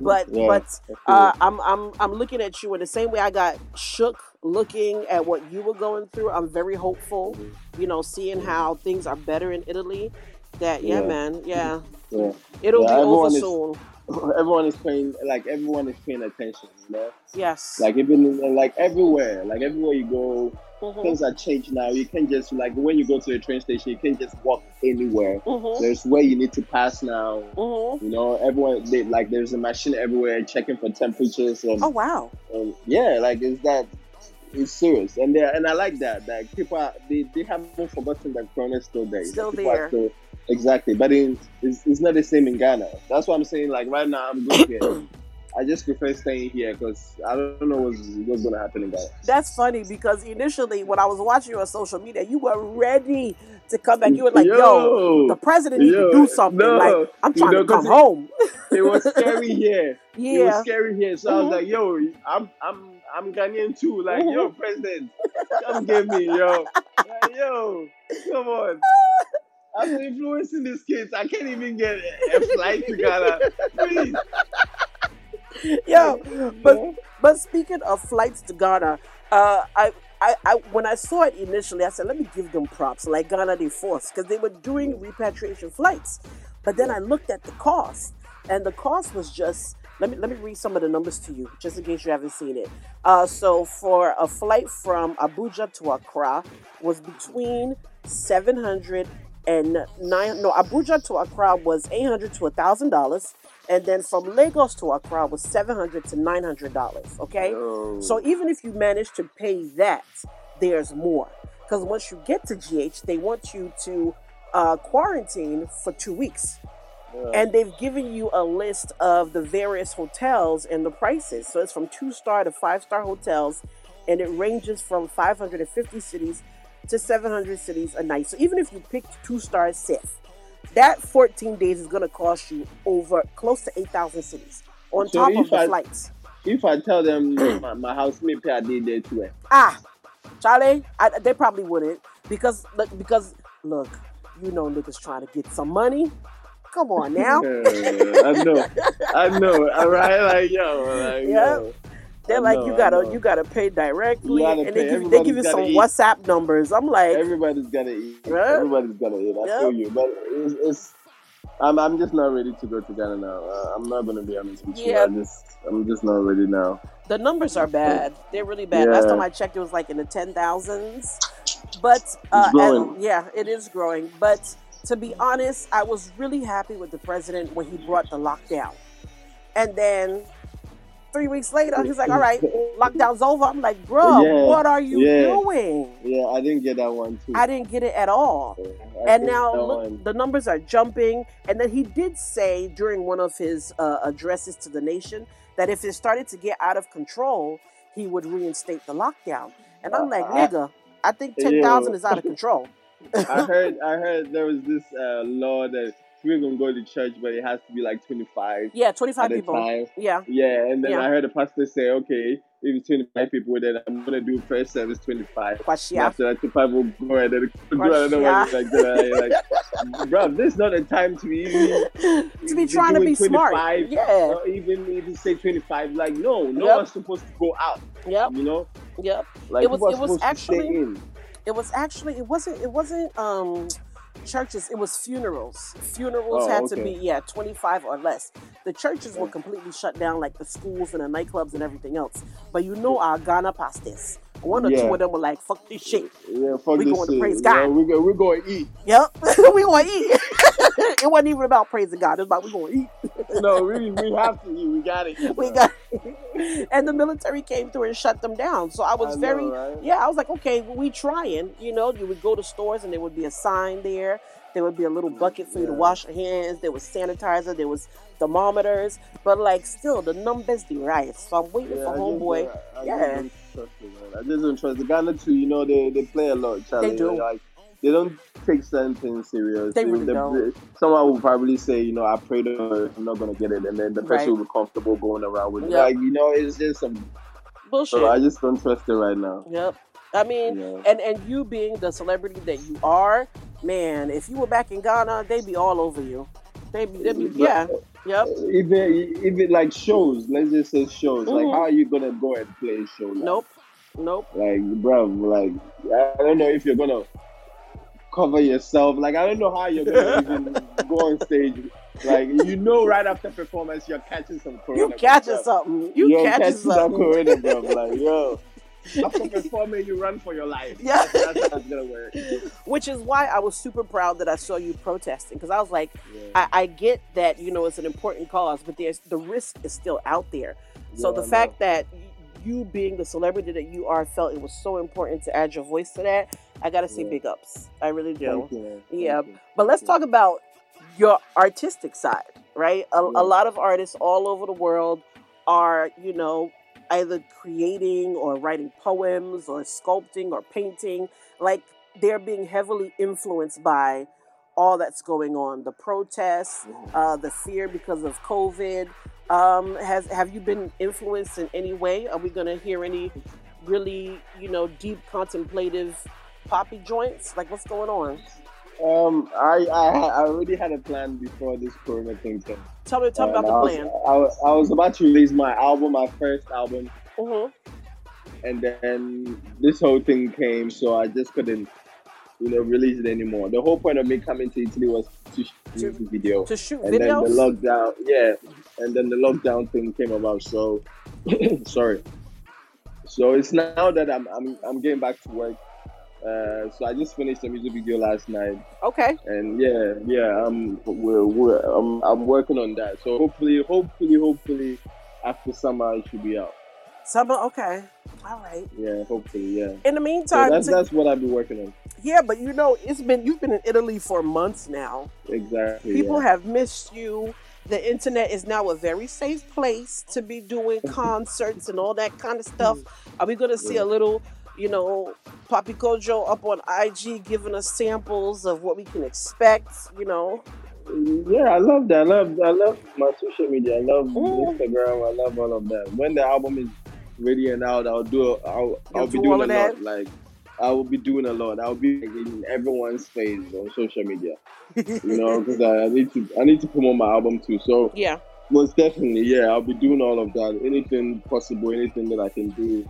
But Yeah, but uh. I'm I'm I'm looking at you in the same way I got shook looking at what you were going through. I'm very hopeful, you know, seeing how things are better in Italy. That yeah, Yeah. man, yeah, Yeah. it'll Yeah, be over is- soon. [laughs] everyone is paying like everyone is paying attention you know Yes, like even like everywhere like everywhere you go Mhm. things are changed now you can't just like when you go to the train station you can't just walk anywhere Mhm. there's where you need to pass now Mhm. you know everyone they, like there's a machine everywhere checking for temperatures and, Oh wow, and yeah like is that it's serious. And they and I like that like people are, they, they haven't forgotten that corona is still there. Still People there. still- exactly. But in, it's, it's not the same in Ghana. That's what I'm saying like right now I'm good [clears throat] here I just prefer staying here because I don't know what's, what's gonna happen in Ghana. That's funny because initially when I was watching you on social media, you were ready to come back. You were like, "Yo, Yo, the president needs yo, to do something. no, like I'm you trying know, to come it- home." It was [laughs] scary here. It was yeah, scary here. So I was Mhm. like, "Yo, I'm I'm I'm Ghanaian too. Like, yo, Mhm. president, come get me, yo, like, yo, come on." I'm influencing these kids. I can't even get a flight to Ghana. Please. [laughs] yo. But but speaking of flights to Ghana, uh, I. I, I, when I saw it initially, I said, let me give them props, like Ghana they forced, because they were doing repatriation flights. But then I looked at the cost, and the cost was just let me let me read some of the numbers to you, just in case you haven't seen it. Uh, so for a flight from Abuja to Accra was between seven hundred and nine. No, Abuja to Accra was eight hundred to thousand dollars, and then from Lagos to Accra was seven hundred to nine hundred dollars. Okay, Yo. so even if you manage to pay that, there's more because once you get to GH, they want you to uh, quarantine for two weeks and they've given you a list of the various hotels and the prices. So it's from two star to five star hotels, and it ranges from 550 cedis to 700 cedis a night. So even if you pick two stars safe, that 14 days is going to cost you over close to 8,000 cedis on So top of the I- flights. If I tell them [clears throat] my, my housemate pay a day there too? Ah, Charlie, I, they probably wouldn't because look, because look, you know niggas trying to get some money. Come on now. [laughs] I know, I know. [laughs] All right, like yo, like yo. They're like, know, you gotta you gotta pay directly, gotta and pay. they give, they give you some eat. WhatsApp numbers. I'm like, Everybody's gotta eat. Right? Everybody's gotta eat. I Yep. feel you, but it's, it's I'm I'm just not ready to go to Ghana now. Uh, I'm not gonna be honest with you. Yeah. I just I'm just not ready now. the numbers are bad. They're really bad. Last time I checked, it was like in the ten thousands. But uh, and- yeah, it is growing. But to be honest, I was really happy with the president when he brought the lockdown, and then. Three weeks later, he's like, "All right, [laughs] lockdown's over." I'm like, "Bro, Yeah, what are you yeah. doing?" Yeah, I didn't get that one too. I didn't get it at all. I and now look, the numbers are jumping. And then he did say during one of his uh, addresses to the nation that if it started to get out of control, he would reinstate the lockdown. And I'm like, nigga, I think ten thousand Yo. is out of [laughs] control. I heard [laughs] I heard there was this uh, law that we're gonna go to church, but it has to be like 25 Yeah, twenty five at people. time. Yeah, Yeah, and then Yeah. I heard the pastor say, okay, if it's 25 people, then I'm gonna do first service 25. Kwashia. After that, 25 will go and then go another one. Kwashia. Like, like, [laughs] bro, this is not a time to be even to be trying to be smart. 25, Yeah. Or even you say 25, like, no, no Yep. one's supposed to go out. Yep. You know, Yep. like It was- it was actually-. It was actually it wasn't it wasn't um churches it was funerals. Funerals Oh, had to be yeah 25 or less. The churches were completely shut down like the schools and the nightclubs and everything else. But you know our ghana pastors. One or two of them were like fuck this shit. Yeah, fuck We this going to shit. praise Yeah, God. we go, we're going to eat. yep we're gonna eat. [laughs] [laughs] It wasn't even about praising god. It was about we're gonna eat. No, we, we have to eat. We [laughs] got to eat. we got [laughs] and the military came through and shut them down so i was I know, very right? yeah i was like okay well, we trying you know you would go to stores and there would be a sign there there would be a little bucket for you to wash your hands there was sanitizer there was thermometers but like still the numbers the rise so i'm waiting Yeah, for homeboy don't- I, I Yeah. just don't trust it, man. I just don't trust the Ghana too. You know, they, they play a lot, Charlie. do. Like they don't take certain things serious. They really the- don't. Someone will probably say, you know, I prayed over, I'm not gonna get it, and then the person Right. will be comfortable going around with it. Yep. Like you know, it's just some. bullshit So I just don't trust it right now. yep i mean Yeah. and and you being the celebrity that you are man if you were back in ghana they'd be all over you they'd be, they'd be yeah yep Even even like shows, let's just say shows. Like Mhm. how are you gonna go and play a show? Like, nope nope Like, bro, like I don't know if you're gonna cover yourself. Like, I don't know how you're gonna even go on stage. Like, you know, right after performance, you're catching some corona. you catching something you You're catching catching some something corona, bro. Like, yo, [laughs] after performing, you run for your life. Yeah. that's, that's it's gonna work. which is why I was super proud that I saw you protesting because I was like, I, I get that you know it's an important cause, but there's the risk is still out there. So Yeah, the fact that you being the celebrity that you are felt it was so important to add your voice to that, I gotta say Yeah. big ups. I really do. Thank you, man. Yeah. But let's talk about your artistic side, right? A, a lot of artists all over the world are, you know, either creating or writing poems or sculpting or painting, like they're being heavily influenced by all that's going on the protests, uh, the fear because of COVID. Um, has have you been influenced in any way? Are we going to hear any really, you know, deep contemplative Pappy joints? Like, what's going on? Um, I, I I already had a plan before this Corona thing came. Tell me, tell me about I the was, plan. I, was- I was about to release my album, my first album, Mhm. and then this whole thing came, so I just couldn't, you know, release it anymore. The whole point of me coming to Italy was to shoot music video, To shoot and videos. then the lockdown, yeah, and then the lockdown thing came about. So, [coughs] sorry. So it's now that I'm I'm I'm getting back to work. Uh, so I just finished the music video last night. Okay. And yeah, yeah, um, we're, we're I'm, I'm working on that. So hopefully, hopefully, hopefully, after summer it should be out. Summer. Okay. All right. Yeah, hopefully, yeah. In the So meantime, that's to- that's what I've been working on. yeah, but you know, it's been you've been in Italy for months now. Exactly. People yeah. have missed you. The internet is now a very safe place to be doing [laughs] concerts and all that kind of stuff. Are we going to see a little, you know, Pappy Kojo up on IG giving us samples of what we can expect? You know, Yeah, I love that. I love I love my social media. I love mm. Instagram. I love all of that. When the album is ready and out, I'll do. A, I'll I'll be do doing a of lot. Like I will be doing a lot. I'll be like, in everyone's face on social media. [laughs] you know, because I, I need to I need to promote my album too. So yeah. most definitely, yeah, I'll be doing all of that. Anything possible, anything that I can do.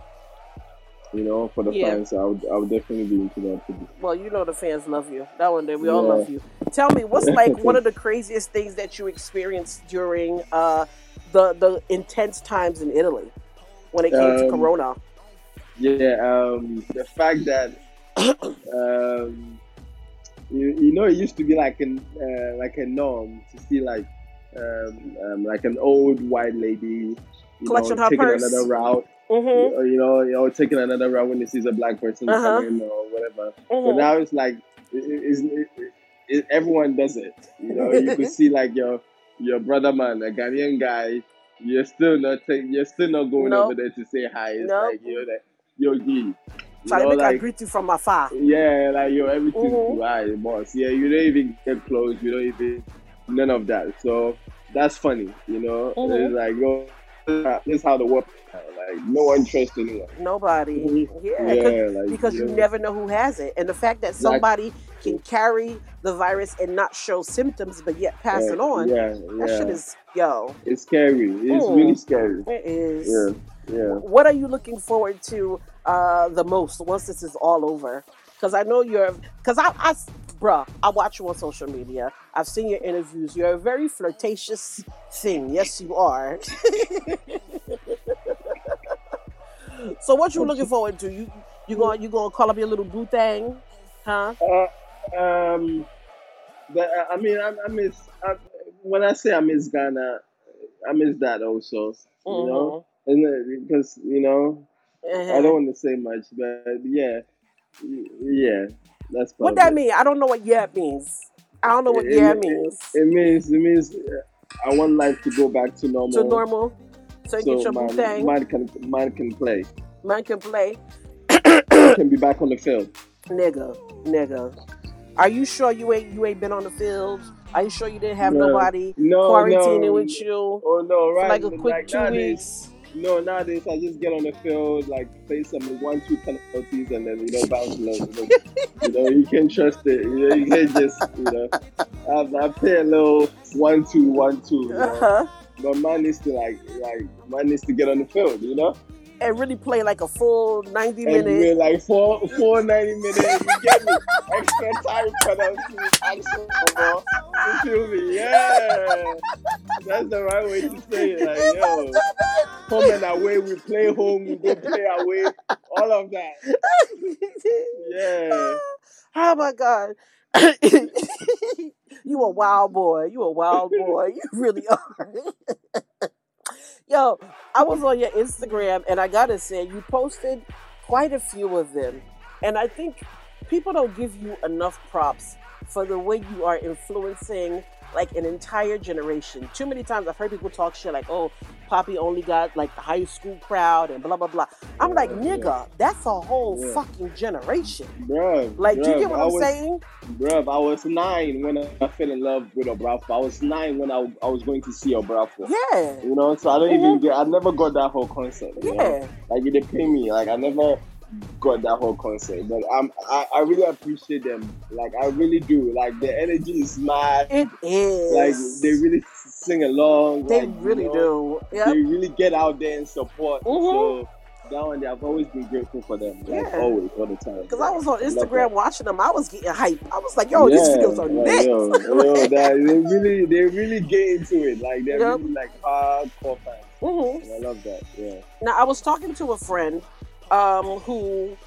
You know, for the Yeah. fans, I would, I would definitely be into that too. Well, you know the fans love you. That one day we all love you. Tell me, what's [laughs] like one of the craziest things that you experienced during uh, the the intense times in Italy when it came to Um, Corona? Yeah, um, the fact that [coughs] um, you, you know it used to be like an uh, like a norm to see like um, um, like an old white lady you Clutching know, her taking purse. another route. Mhm. Or, you know, you know, taking another route when he sees a black person Uh-huh. coming or whatever. But Mhm. now it's like it, it, it, everyone does it. You know, you could see like your your brother man, a Ghanaian guy. You're still not take, you're still not going Nope. over there to say hi. It's Nope. like you're like yo G. You Trying to know, make I like, greet you from afar. yeah, like yo, everything's Mhm. too high, boss. Yeah, you don't even get close. You don't even none of that. So that's funny, you know. Mhm. It's like yo, this is how the world. Like no one trusts anyone. Nobody. Yeah, Yeah, 'cause- like, because you you never know who has it, and the fact that somebody can carry the virus and not show symptoms, but yet pass Yeah, it on. yeah, that yeah. shit is yo. It's scary. It's Mm. really scary. It is. Yeah, yeah. What are you looking forward to uh, the most once this is all over? Because I know you're, because I, I, bruh, I watch you on social media. I've seen your interviews. You're a very flirtatious thing. Yes, you are. [laughs] so what you looking forward to? You you gonna you going to call up your little boo thing, huh? Uh, um, but uh, I mean, I, I miss I, when I say I miss Ghana, I miss that also. You know, and because you know, I Uh-huh. don't want to say much, but yeah, yeah, that's What that mean? I don't know what yeah means. I don't know what It- yeah it- means. It means it means uh, I want life to go back to normal. To normal. So you get your boo man, thing. man can man can play. Man can play. can be back on the field. Nigga, nigga. Are you sure you ain't you ain't been on the field? Are you sure you didn't have No. nobody No, quarantining no. with you? Oh no, right? like a quick two nowadays- weeks. No, nowadays I just get on the field, like play some one, two penalties, and then you know bounce low. You know, you, know, you can't trust it. You know, you can't just you know. I, I play a little one, two, one, two. You know? Uh-huh. But man needs to like like man needs to get on the field. You know. And really play like a full ninety And minutes. we're like four, four ninety minutes. You get me? Extra time penalties, action ball. You feel me? Yeah. That's the right way to say it. Like, yo, home and away, we play home, we go play away, all of that. Yeah. Oh my god. [laughs] you a wild boy. You a wild boy. You really are. [laughs] Yo, I was on your Instagram and I gotta say you posted quite a few of them. And I think people don't give you enough props for the way you are influencing like an entire generation. Too many times I've heard people talk shit like, "Oh, Pappy only got like the high school crowd and blah blah blah." I'm like, nigga, that's a whole Yeah. fucking generation. Bruh, Like, do you get what I I'm was- saying? Bruv, I was nine when I fell in love with Obrafour. I was nine when I, I was going to see Obrafour. Yeah. You know, so I don't mm-hmm. even get. I never got that whole concept. Yeah. Know? Like they pay me. Like I never got that whole concept. But I'm. I, I really appreciate them. Like I really do. Like the energy is mad. It is. Like they really sing along. They like, you really know, do. Yep. They really get out there and support. Mhm. So that one, I've always been grateful for them. Like Yeah. always, all the time. Because I was on Instagram watching them, I was getting hype. I was like, "Yo, these videos are like, next." Yo, [laughs] yo, that, they really, they really get into it. Like they're Yep. really like hardcore fans. Mhm. I love that. Yeah. Now, I was talking to a friend um, who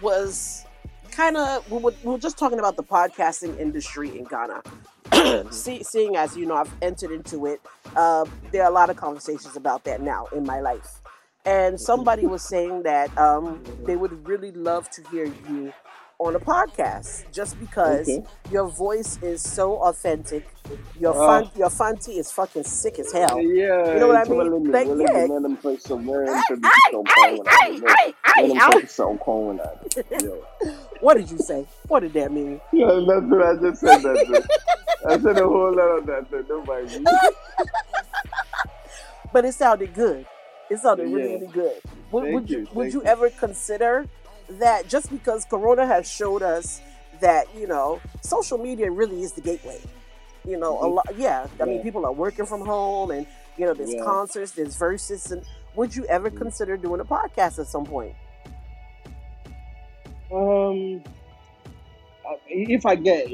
was kind of, we were, we were just talking about the podcasting industry in Ghana. [clears throat] See, seeing as you know, I've entered into it, uh, there are a lot of conversations about that now in my life. And somebody was saying that um, they would really love to hear you on a podcast just because Okay. your voice is so authentic. Your Ah. fun, your fancy is fucking sick as hell. Yeah, you know what I mean? in Like, the- well in yeah, man, them play some man, them play some corn with that. Man, them play some corn with that. Yo. What did you say? What did that mean? Yeah, that's what I just said. That. I said a whole lot of that. That nobody. [laughs] But it sounded good. It sounded really, Yeah. really good. Would, would you, you, would you you. ever consider that just because Corona has showed us that you know social media really is the gateway? You know, a Mhm. lot. Yeah, I mean, people are working from home, and you know, there's Yeah. concerts, there's verses, and would you ever Mhm. consider doing a podcast at some point? Um, if I get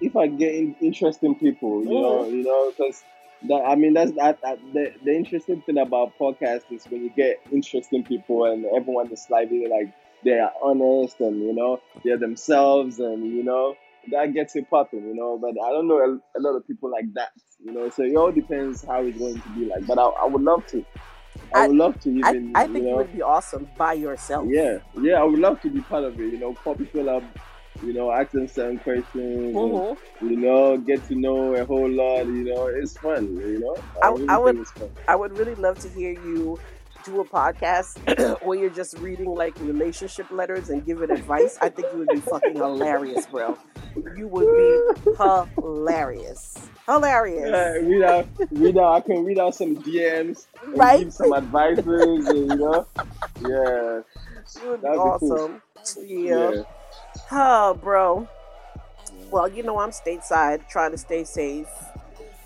if I get in, interesting people, you know, Mhm. you know, because that I mean that's that, that the the interesting thing about podcasts is when you get interesting people and everyone is slightly like they are honest and you know they're themselves and you know that gets it popping, you know. But I don't know a, a lot of people like that, you know. So it all depends how it's going to be like. But I, I would love to. I, I- would love to even. I think you it would be awesome by yourself. yeah, yeah, I would love to be part of it. You know, call people up, you know, ask them certain questions, and, Mhm. you know, get to know a whole lot. You know, it's fun. You know, I- really I would- fun. I would really love to hear you do a podcast [clears throat] where you're just reading like relationship letters and giving advice. I think you would be fucking hilarious, bro. You would be hilarious. Hilarious. Yeah, read out, read out. I can read out some DMs and Right? give some advices. and, you know, yeah, You would that'd be cool. Yeah. yeah. Oh, bro. Well, you know I'm stateside, trying to stay safe.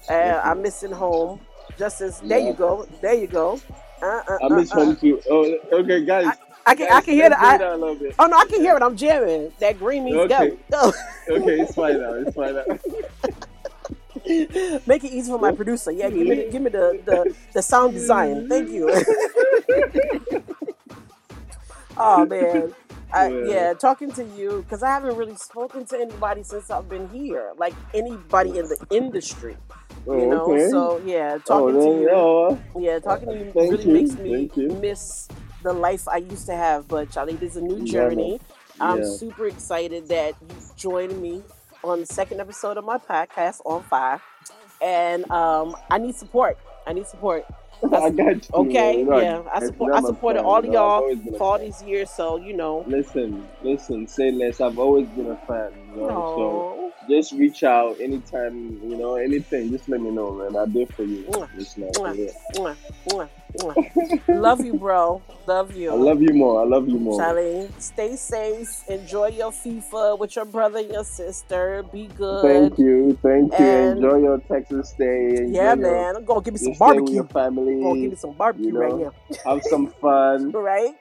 Uh, I'm missing home. Just as there you go, there you go. Uh, uh, I miss uh, uh. home too. Oh, okay, guys. I can, I can hear the. I, down a little oh no, I can hear it. I'm jamming. That green means Okay. go. Okay, it's fine now. It's fine now. [laughs] Make it easy for my producer. Yeah, give me, the, give me the, the, the sound design. Thank you. [laughs] oh man, I, Yeah. yeah. Talking to you because I haven't really spoken to anybody since I've been here. Like anybody in the industry. Oh, you know, okay. so yeah, Oh, talking then, to you. oh, Yeah, talking to you Thank really you, makes me miss the life I used to have. But Charlie, this is a new Yeah, journey. I'm Yeah. super excited that you joined me on the second episode of my podcast on fire. And um, I need support. I need support. [laughs] I got you. Okay, yeah. I support. I supported all of y'all always been a for all these years, so you know. Listen, listen, say less. I've always been a fan, you know. No. So just reach out anytime, you know, anything. Just let me know, man. I do for you. Mwah, Just like, Mwah, mwah, mwah, mwah. [laughs] Love you, bro. Love you. I love you more. I love you more. Charlie, stay safe. Enjoy your FIFA with your brother and your sister. Be good. Thank you, thank you. And- Enjoy your Texas stay. Enjoy Yeah, your, man. I'm gonna give me some your with barbecue. your family. I'm gonna give me some barbecue you right now. Have some fun. [laughs] Right?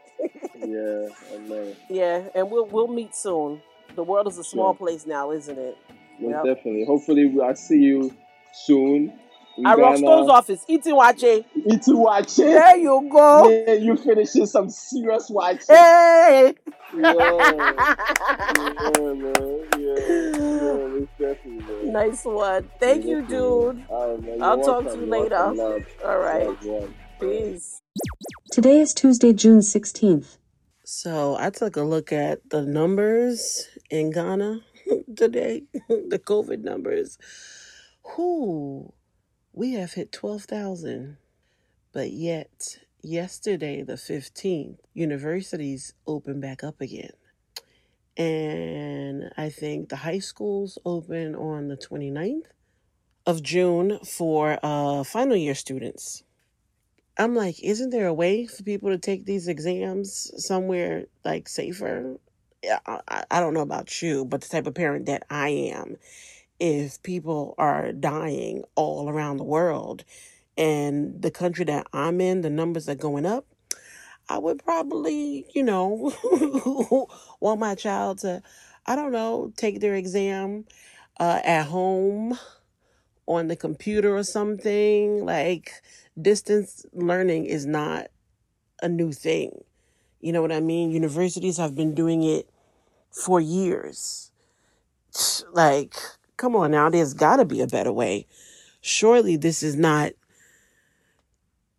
yeah, I know. Yeah, and we'll we'll meet soon. The world is a small Sure. place now, isn't it? Most Yep. definitely. Hopefully, I'll see you soon. in At Ghana. Rockstone's office, eating waakye. Eating waakye. There you go. Yeah, you finishing some serious waakye. Hey. Yeah. yeah, man. Yeah, yeah, definitely, man. nice one. Thank you, dude. All right, man. I'll talk to you later. love. All right. Love, love. Peace. Today is Tuesday, June 16th. So I took a look at the numbers in Ghana [laughs] today, [laughs] the COVID numbers. Who? We have hit 12,000. But yet, yesterday, the 15th, universities open back up again. And I think the high schools open on the 29th of June for uh, final year students. I'm like, isn't there a way for people to take these exams somewhere like safer? I, I don't know about you, but the type of parent that I am, if people are dying all around the world and the country that I'm in, the numbers are going up, I would probably, you know, [laughs] want my child to, I don't know, take their exam uh, at home on the computer or something. Like, distance learning is not a new thing. You know what I mean? Universities have been doing it for years. Like, come on now, there's got to be a better way. Surely this is not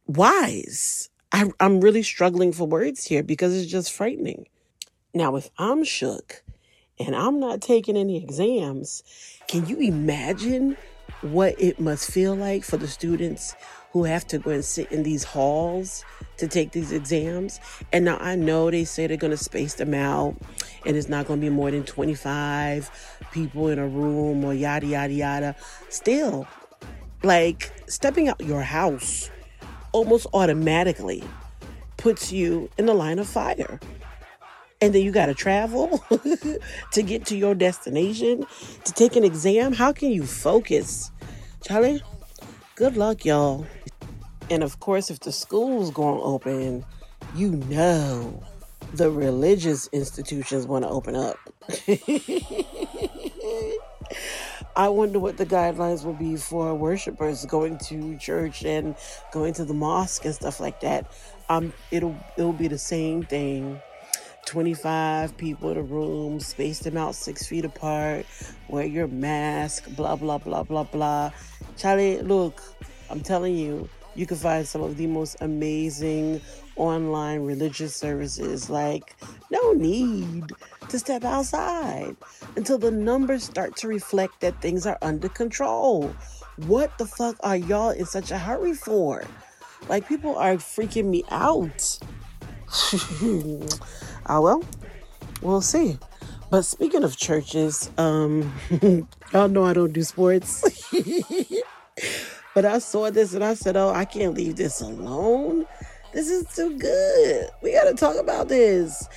wise. I, I'm really struggling for words here because it's just frightening. Now, if I'm shook and I'm not taking any exams, can you imagine what it must feel like for the students who have to go and sit in these halls to take these exams? And now I know they say they're going to space them out and it's not going to be more than 25 people in a room or yada, yada, yada. Still, like stepping out your house almost automatically puts you in the line of fire. And then you got to travel [laughs] to get to your destination to take an exam. How can you focus? Charlie, good luck, y'all. And of course, if the school's going to open, you know the religious institutions want to open up. [laughs] I wonder what the guidelines will be for worshipers going to church and going to the mosque and stuff like that. Um, it'll it'll be the same thing. 25 people in a room, space them out six feet apart, wear your mask, blah, blah, blah, blah, blah. Charlie, look, I'm telling you, you can find some of the most amazing online religious services. Like, no need to step outside until the numbers start to reflect that things are under control. What the fuck are y'all in such a hurry for? Like, people are freaking me out. [laughs] Ah, well, we'll see. But speaking of churches, um, [laughs] y'all know I don't do sports. [laughs] but I saw this and I said, oh, I can't leave this alone. This is too good. We got to talk about this.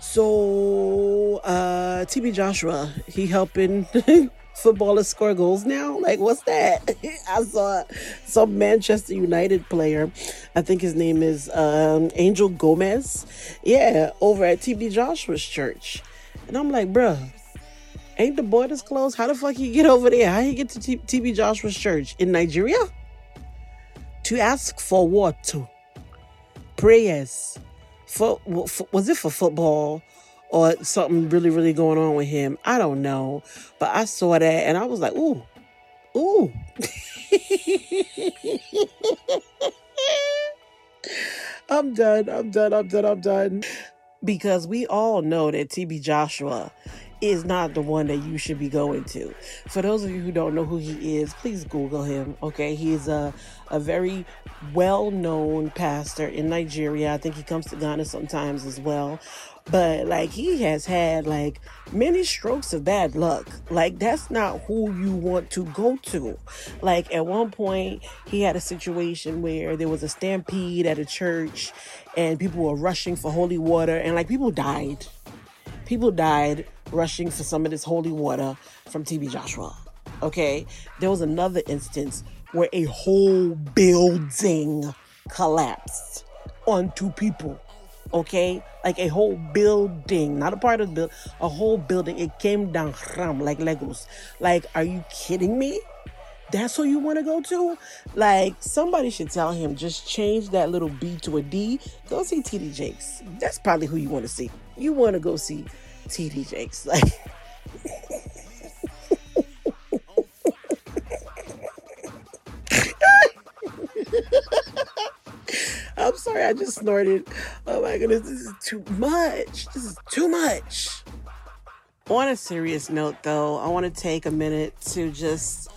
So, uh, TB Joshua, he helping [laughs] footballers score goals now? Like, what's that? I saw some Manchester United player. I think his name is um, Angel Gomes. Yeah, over at TB Joshua's church. And I'm like, bruh, ain't the borders closed? How the fuck you get over there? How you get to TB Joshua's church in Nigeria? To ask for what? Prayers. For, for was it for football? or something really, really going on with him. I don't know. But I saw that and I was like, ooh, ooh. [laughs] I'm done. I'm done. I'm done. I'm done. Because we all know that TB Joshua is not the one that you should be going to. For those of you who don't know who he is, please Google him. Okay, he's a a very well known pastor in Nigeria. I think he comes to Ghana sometimes as well. But like he has had like many strokes of bad luck. Like that's not who you want to go to. Like at one point he had a situation where there was a stampede at a church and people were rushing for holy water and like people died. People died rushing for some of this holy water from TB Joshua. Okay? There was another instance where a whole building collapsed on two people. Okay, like a whole building, not a part of the building, a whole building. It came down ram like Legos. Like, are you kidding me? That's who you want to go to? Like, somebody should tell him just change that little B to a D. Go see TD Jakes. That's probably who you want to see. You want to go see TD Jakes. [laughs] Like, oh, [laughs] I'm sorry, I just snorted. Oh my goodness, this is too much. This is too much. On a serious note, though, I want to take a minute to just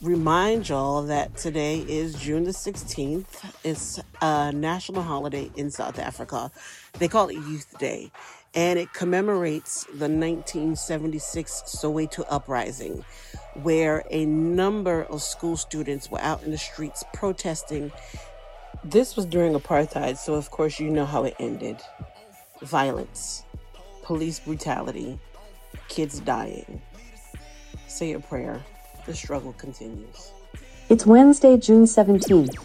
remind y'all that today is June the 16th. It's a national holiday in South Africa. They call it Youth Day, and it commemorates the 1976 Soweto uprising, where a number of school students were out in the streets protesting. This was during apartheid, so of course, you know how it ended violence, police brutality, kids dying. Say a prayer. The struggle continues. It's Wednesday, June 17th.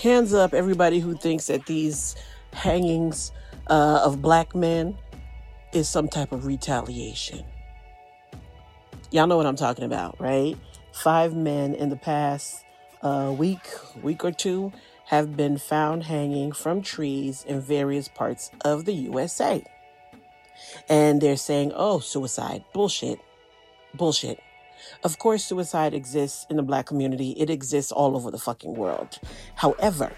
Hands up, everybody who thinks that these hangings uh, of black men is some type of retaliation. Y'all know what I'm talking about, right? Five men in the past uh, week, week or two, have been found hanging from trees in various parts of the USA. And they're saying, oh, suicide. Bullshit. Bullshit. Of course, suicide exists in the black community, it exists all over the fucking world. However,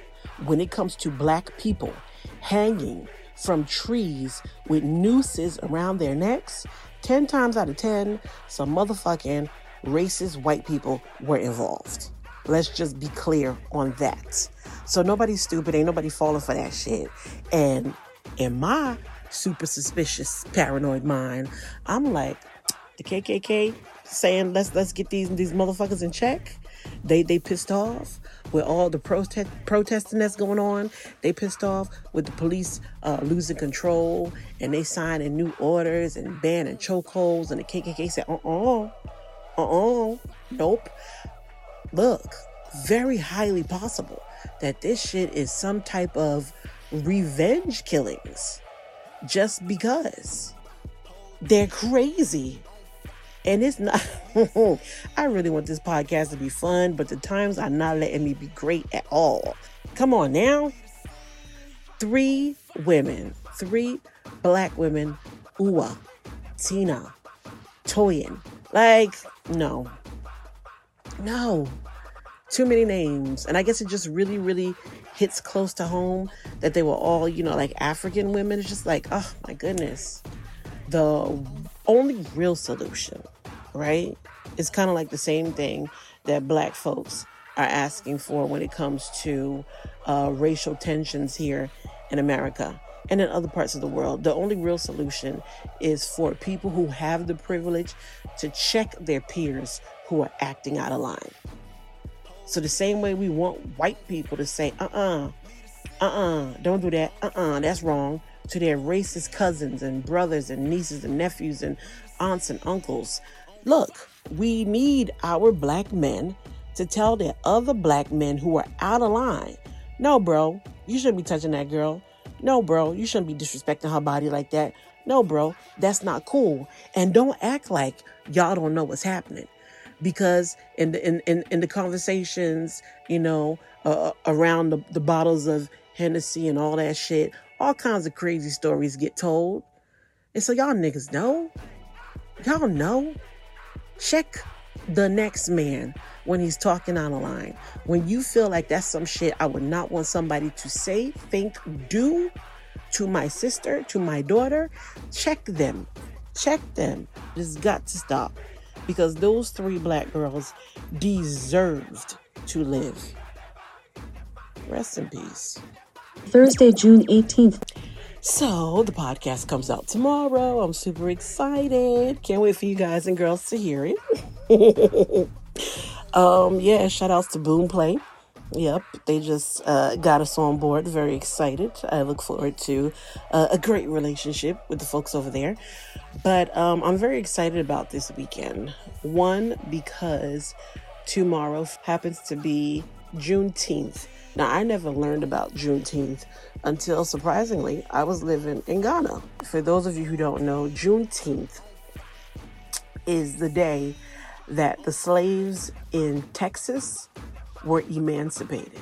when it comes to black people hanging from trees with nooses around their necks, 10 times out of 10, some motherfucking racist white people were involved. Let's just be clear on that. So nobody's stupid, ain't nobody falling for that shit. And in my super suspicious, paranoid mind, I'm like, the KKK saying let's let's get these these motherfuckers in check. They they pissed off with all the protest protesting that's going on. They pissed off with the police uh, losing control and they signing new orders and banning chokeholds. And the KKK said, uh uh-uh, uh, uh nope. Look, very highly possible that this shit is some type of revenge killings just because they're crazy. And it's not, [laughs] I really want this podcast to be fun, but the times are not letting me be great at all. Come on now. Three women, three black women, Uwa, Tina, Toyin. Like, no. No. Too many names. And I guess it just really, really hits close to home that they were all, you know, like African women. It's just like, oh my goodness. The only real solution right? It's kind of like the same thing that black folks are asking for when it comes to uh, racial tensions here in America and in other parts of the world. The only real solution is for people who have the privilege to check their peers who are acting out of line. So, the same way we want white people to say, uh uh-uh, uh, uh-uh, don't do that, uh uh, that's wrong, to their racist cousins and brothers and nieces and nephews and aunts and uncles Look, we need our black men to tell their other black men who are out of line, no, bro, you shouldn't be touching that girl. No, bro, you shouldn't be disrespecting her body like that. No, bro, that's not cool. And don't act like y'all don't know what's happening. Because in the in, in, in the conversations, you know, uh, around the, the bottles of Hennessy and all that shit, all kinds of crazy stories get told. And so y'all niggas know. Y'all know check the next man when he's talking on the line. When you feel like that's some shit I would not want somebody to say, think, do to my sister, to my daughter, check them. Check them. This got to stop because those three black girls deserved to live. Rest in peace. Thursday, June 18th. So the podcast comes out tomorrow. I'm super excited. Can't wait for you guys and girls to hear it. [laughs] um, yeah, shout outs to Boomplay. Yep, they just uh, got us on board. Very excited. I look forward to uh, a great relationship with the folks over there. But um, I'm very excited about this weekend. One, because tomorrow happens to be Juneteenth. Now, I never learned about Juneteenth until surprisingly, I was living in Ghana. For those of you who don't know, Juneteenth is the day that the slaves in Texas were emancipated.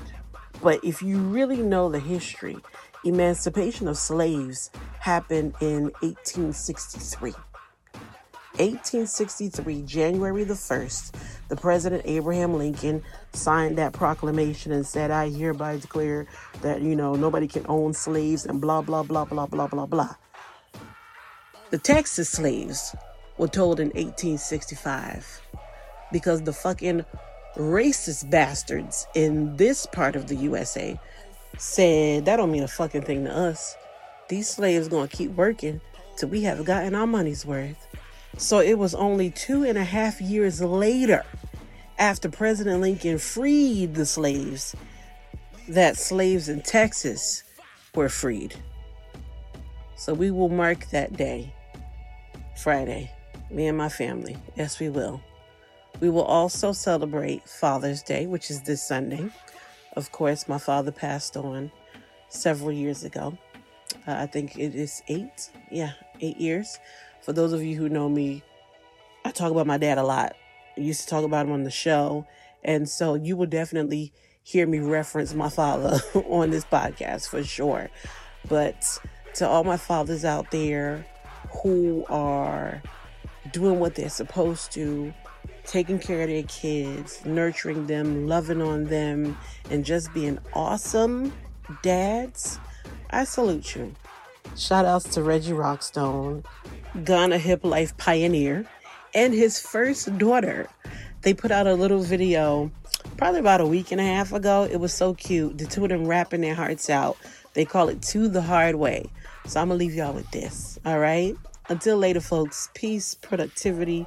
But if you really know the history, emancipation of slaves happened in 1863. 1863, January the 1st, the President Abraham Lincoln signed that proclamation and said, I hereby declare that, you know, nobody can own slaves and blah, blah, blah, blah, blah, blah, blah. The Texas slaves were told in 1865 because the fucking racist bastards in this part of the USA said that don't mean a fucking thing to us. These slaves gonna keep working till we have gotten our money's worth. So it was only two and a half years later, after President Lincoln freed the slaves, that slaves in Texas were freed. So we will mark that day, Friday, me and my family. Yes, we will. We will also celebrate Father's Day, which is this Sunday. Of course, my father passed on several years ago. Uh, I think it is eight. Yeah, eight years. For those of you who know me, I talk about my dad a lot. I used to talk about him on the show. And so you will definitely hear me reference my father [laughs] on this podcast for sure. But to all my fathers out there who are doing what they're supposed to, taking care of their kids, nurturing them, loving on them, and just being awesome dads, I salute you. Shout outs to Reggie Rockstone, Ghana Hip Life pioneer, and his first daughter. They put out a little video probably about a week and a half ago. It was so cute. The two of them rapping their hearts out. They call it To the Hard Way. So I'm going to leave y'all with this. All right? Until later, folks, peace, productivity,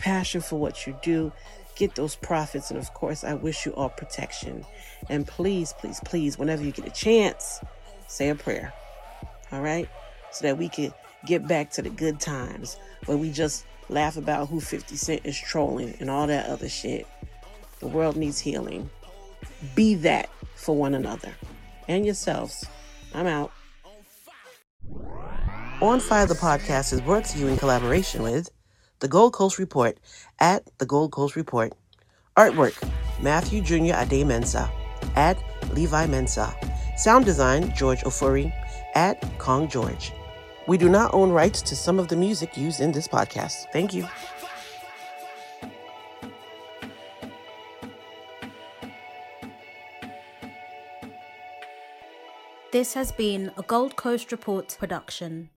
passion for what you do. Get those profits. And of course, I wish you all protection. And please, please, please, whenever you get a chance, say a prayer. All right? So that we can get back to the good times where we just laugh about who 50 Cent is trolling and all that other shit. The world needs healing. Be that for one another and yourselves. I'm out. On Fire the podcast is brought to you in collaboration with the Gold Coast Report at the Gold Coast Report. Artwork Matthew Jr. Ade Mensa at Levi Mensa. Sound design George Ofori at Kong George. We do not own rights to some of the music used in this podcast. Thank you. This has been a Gold Coast Report production.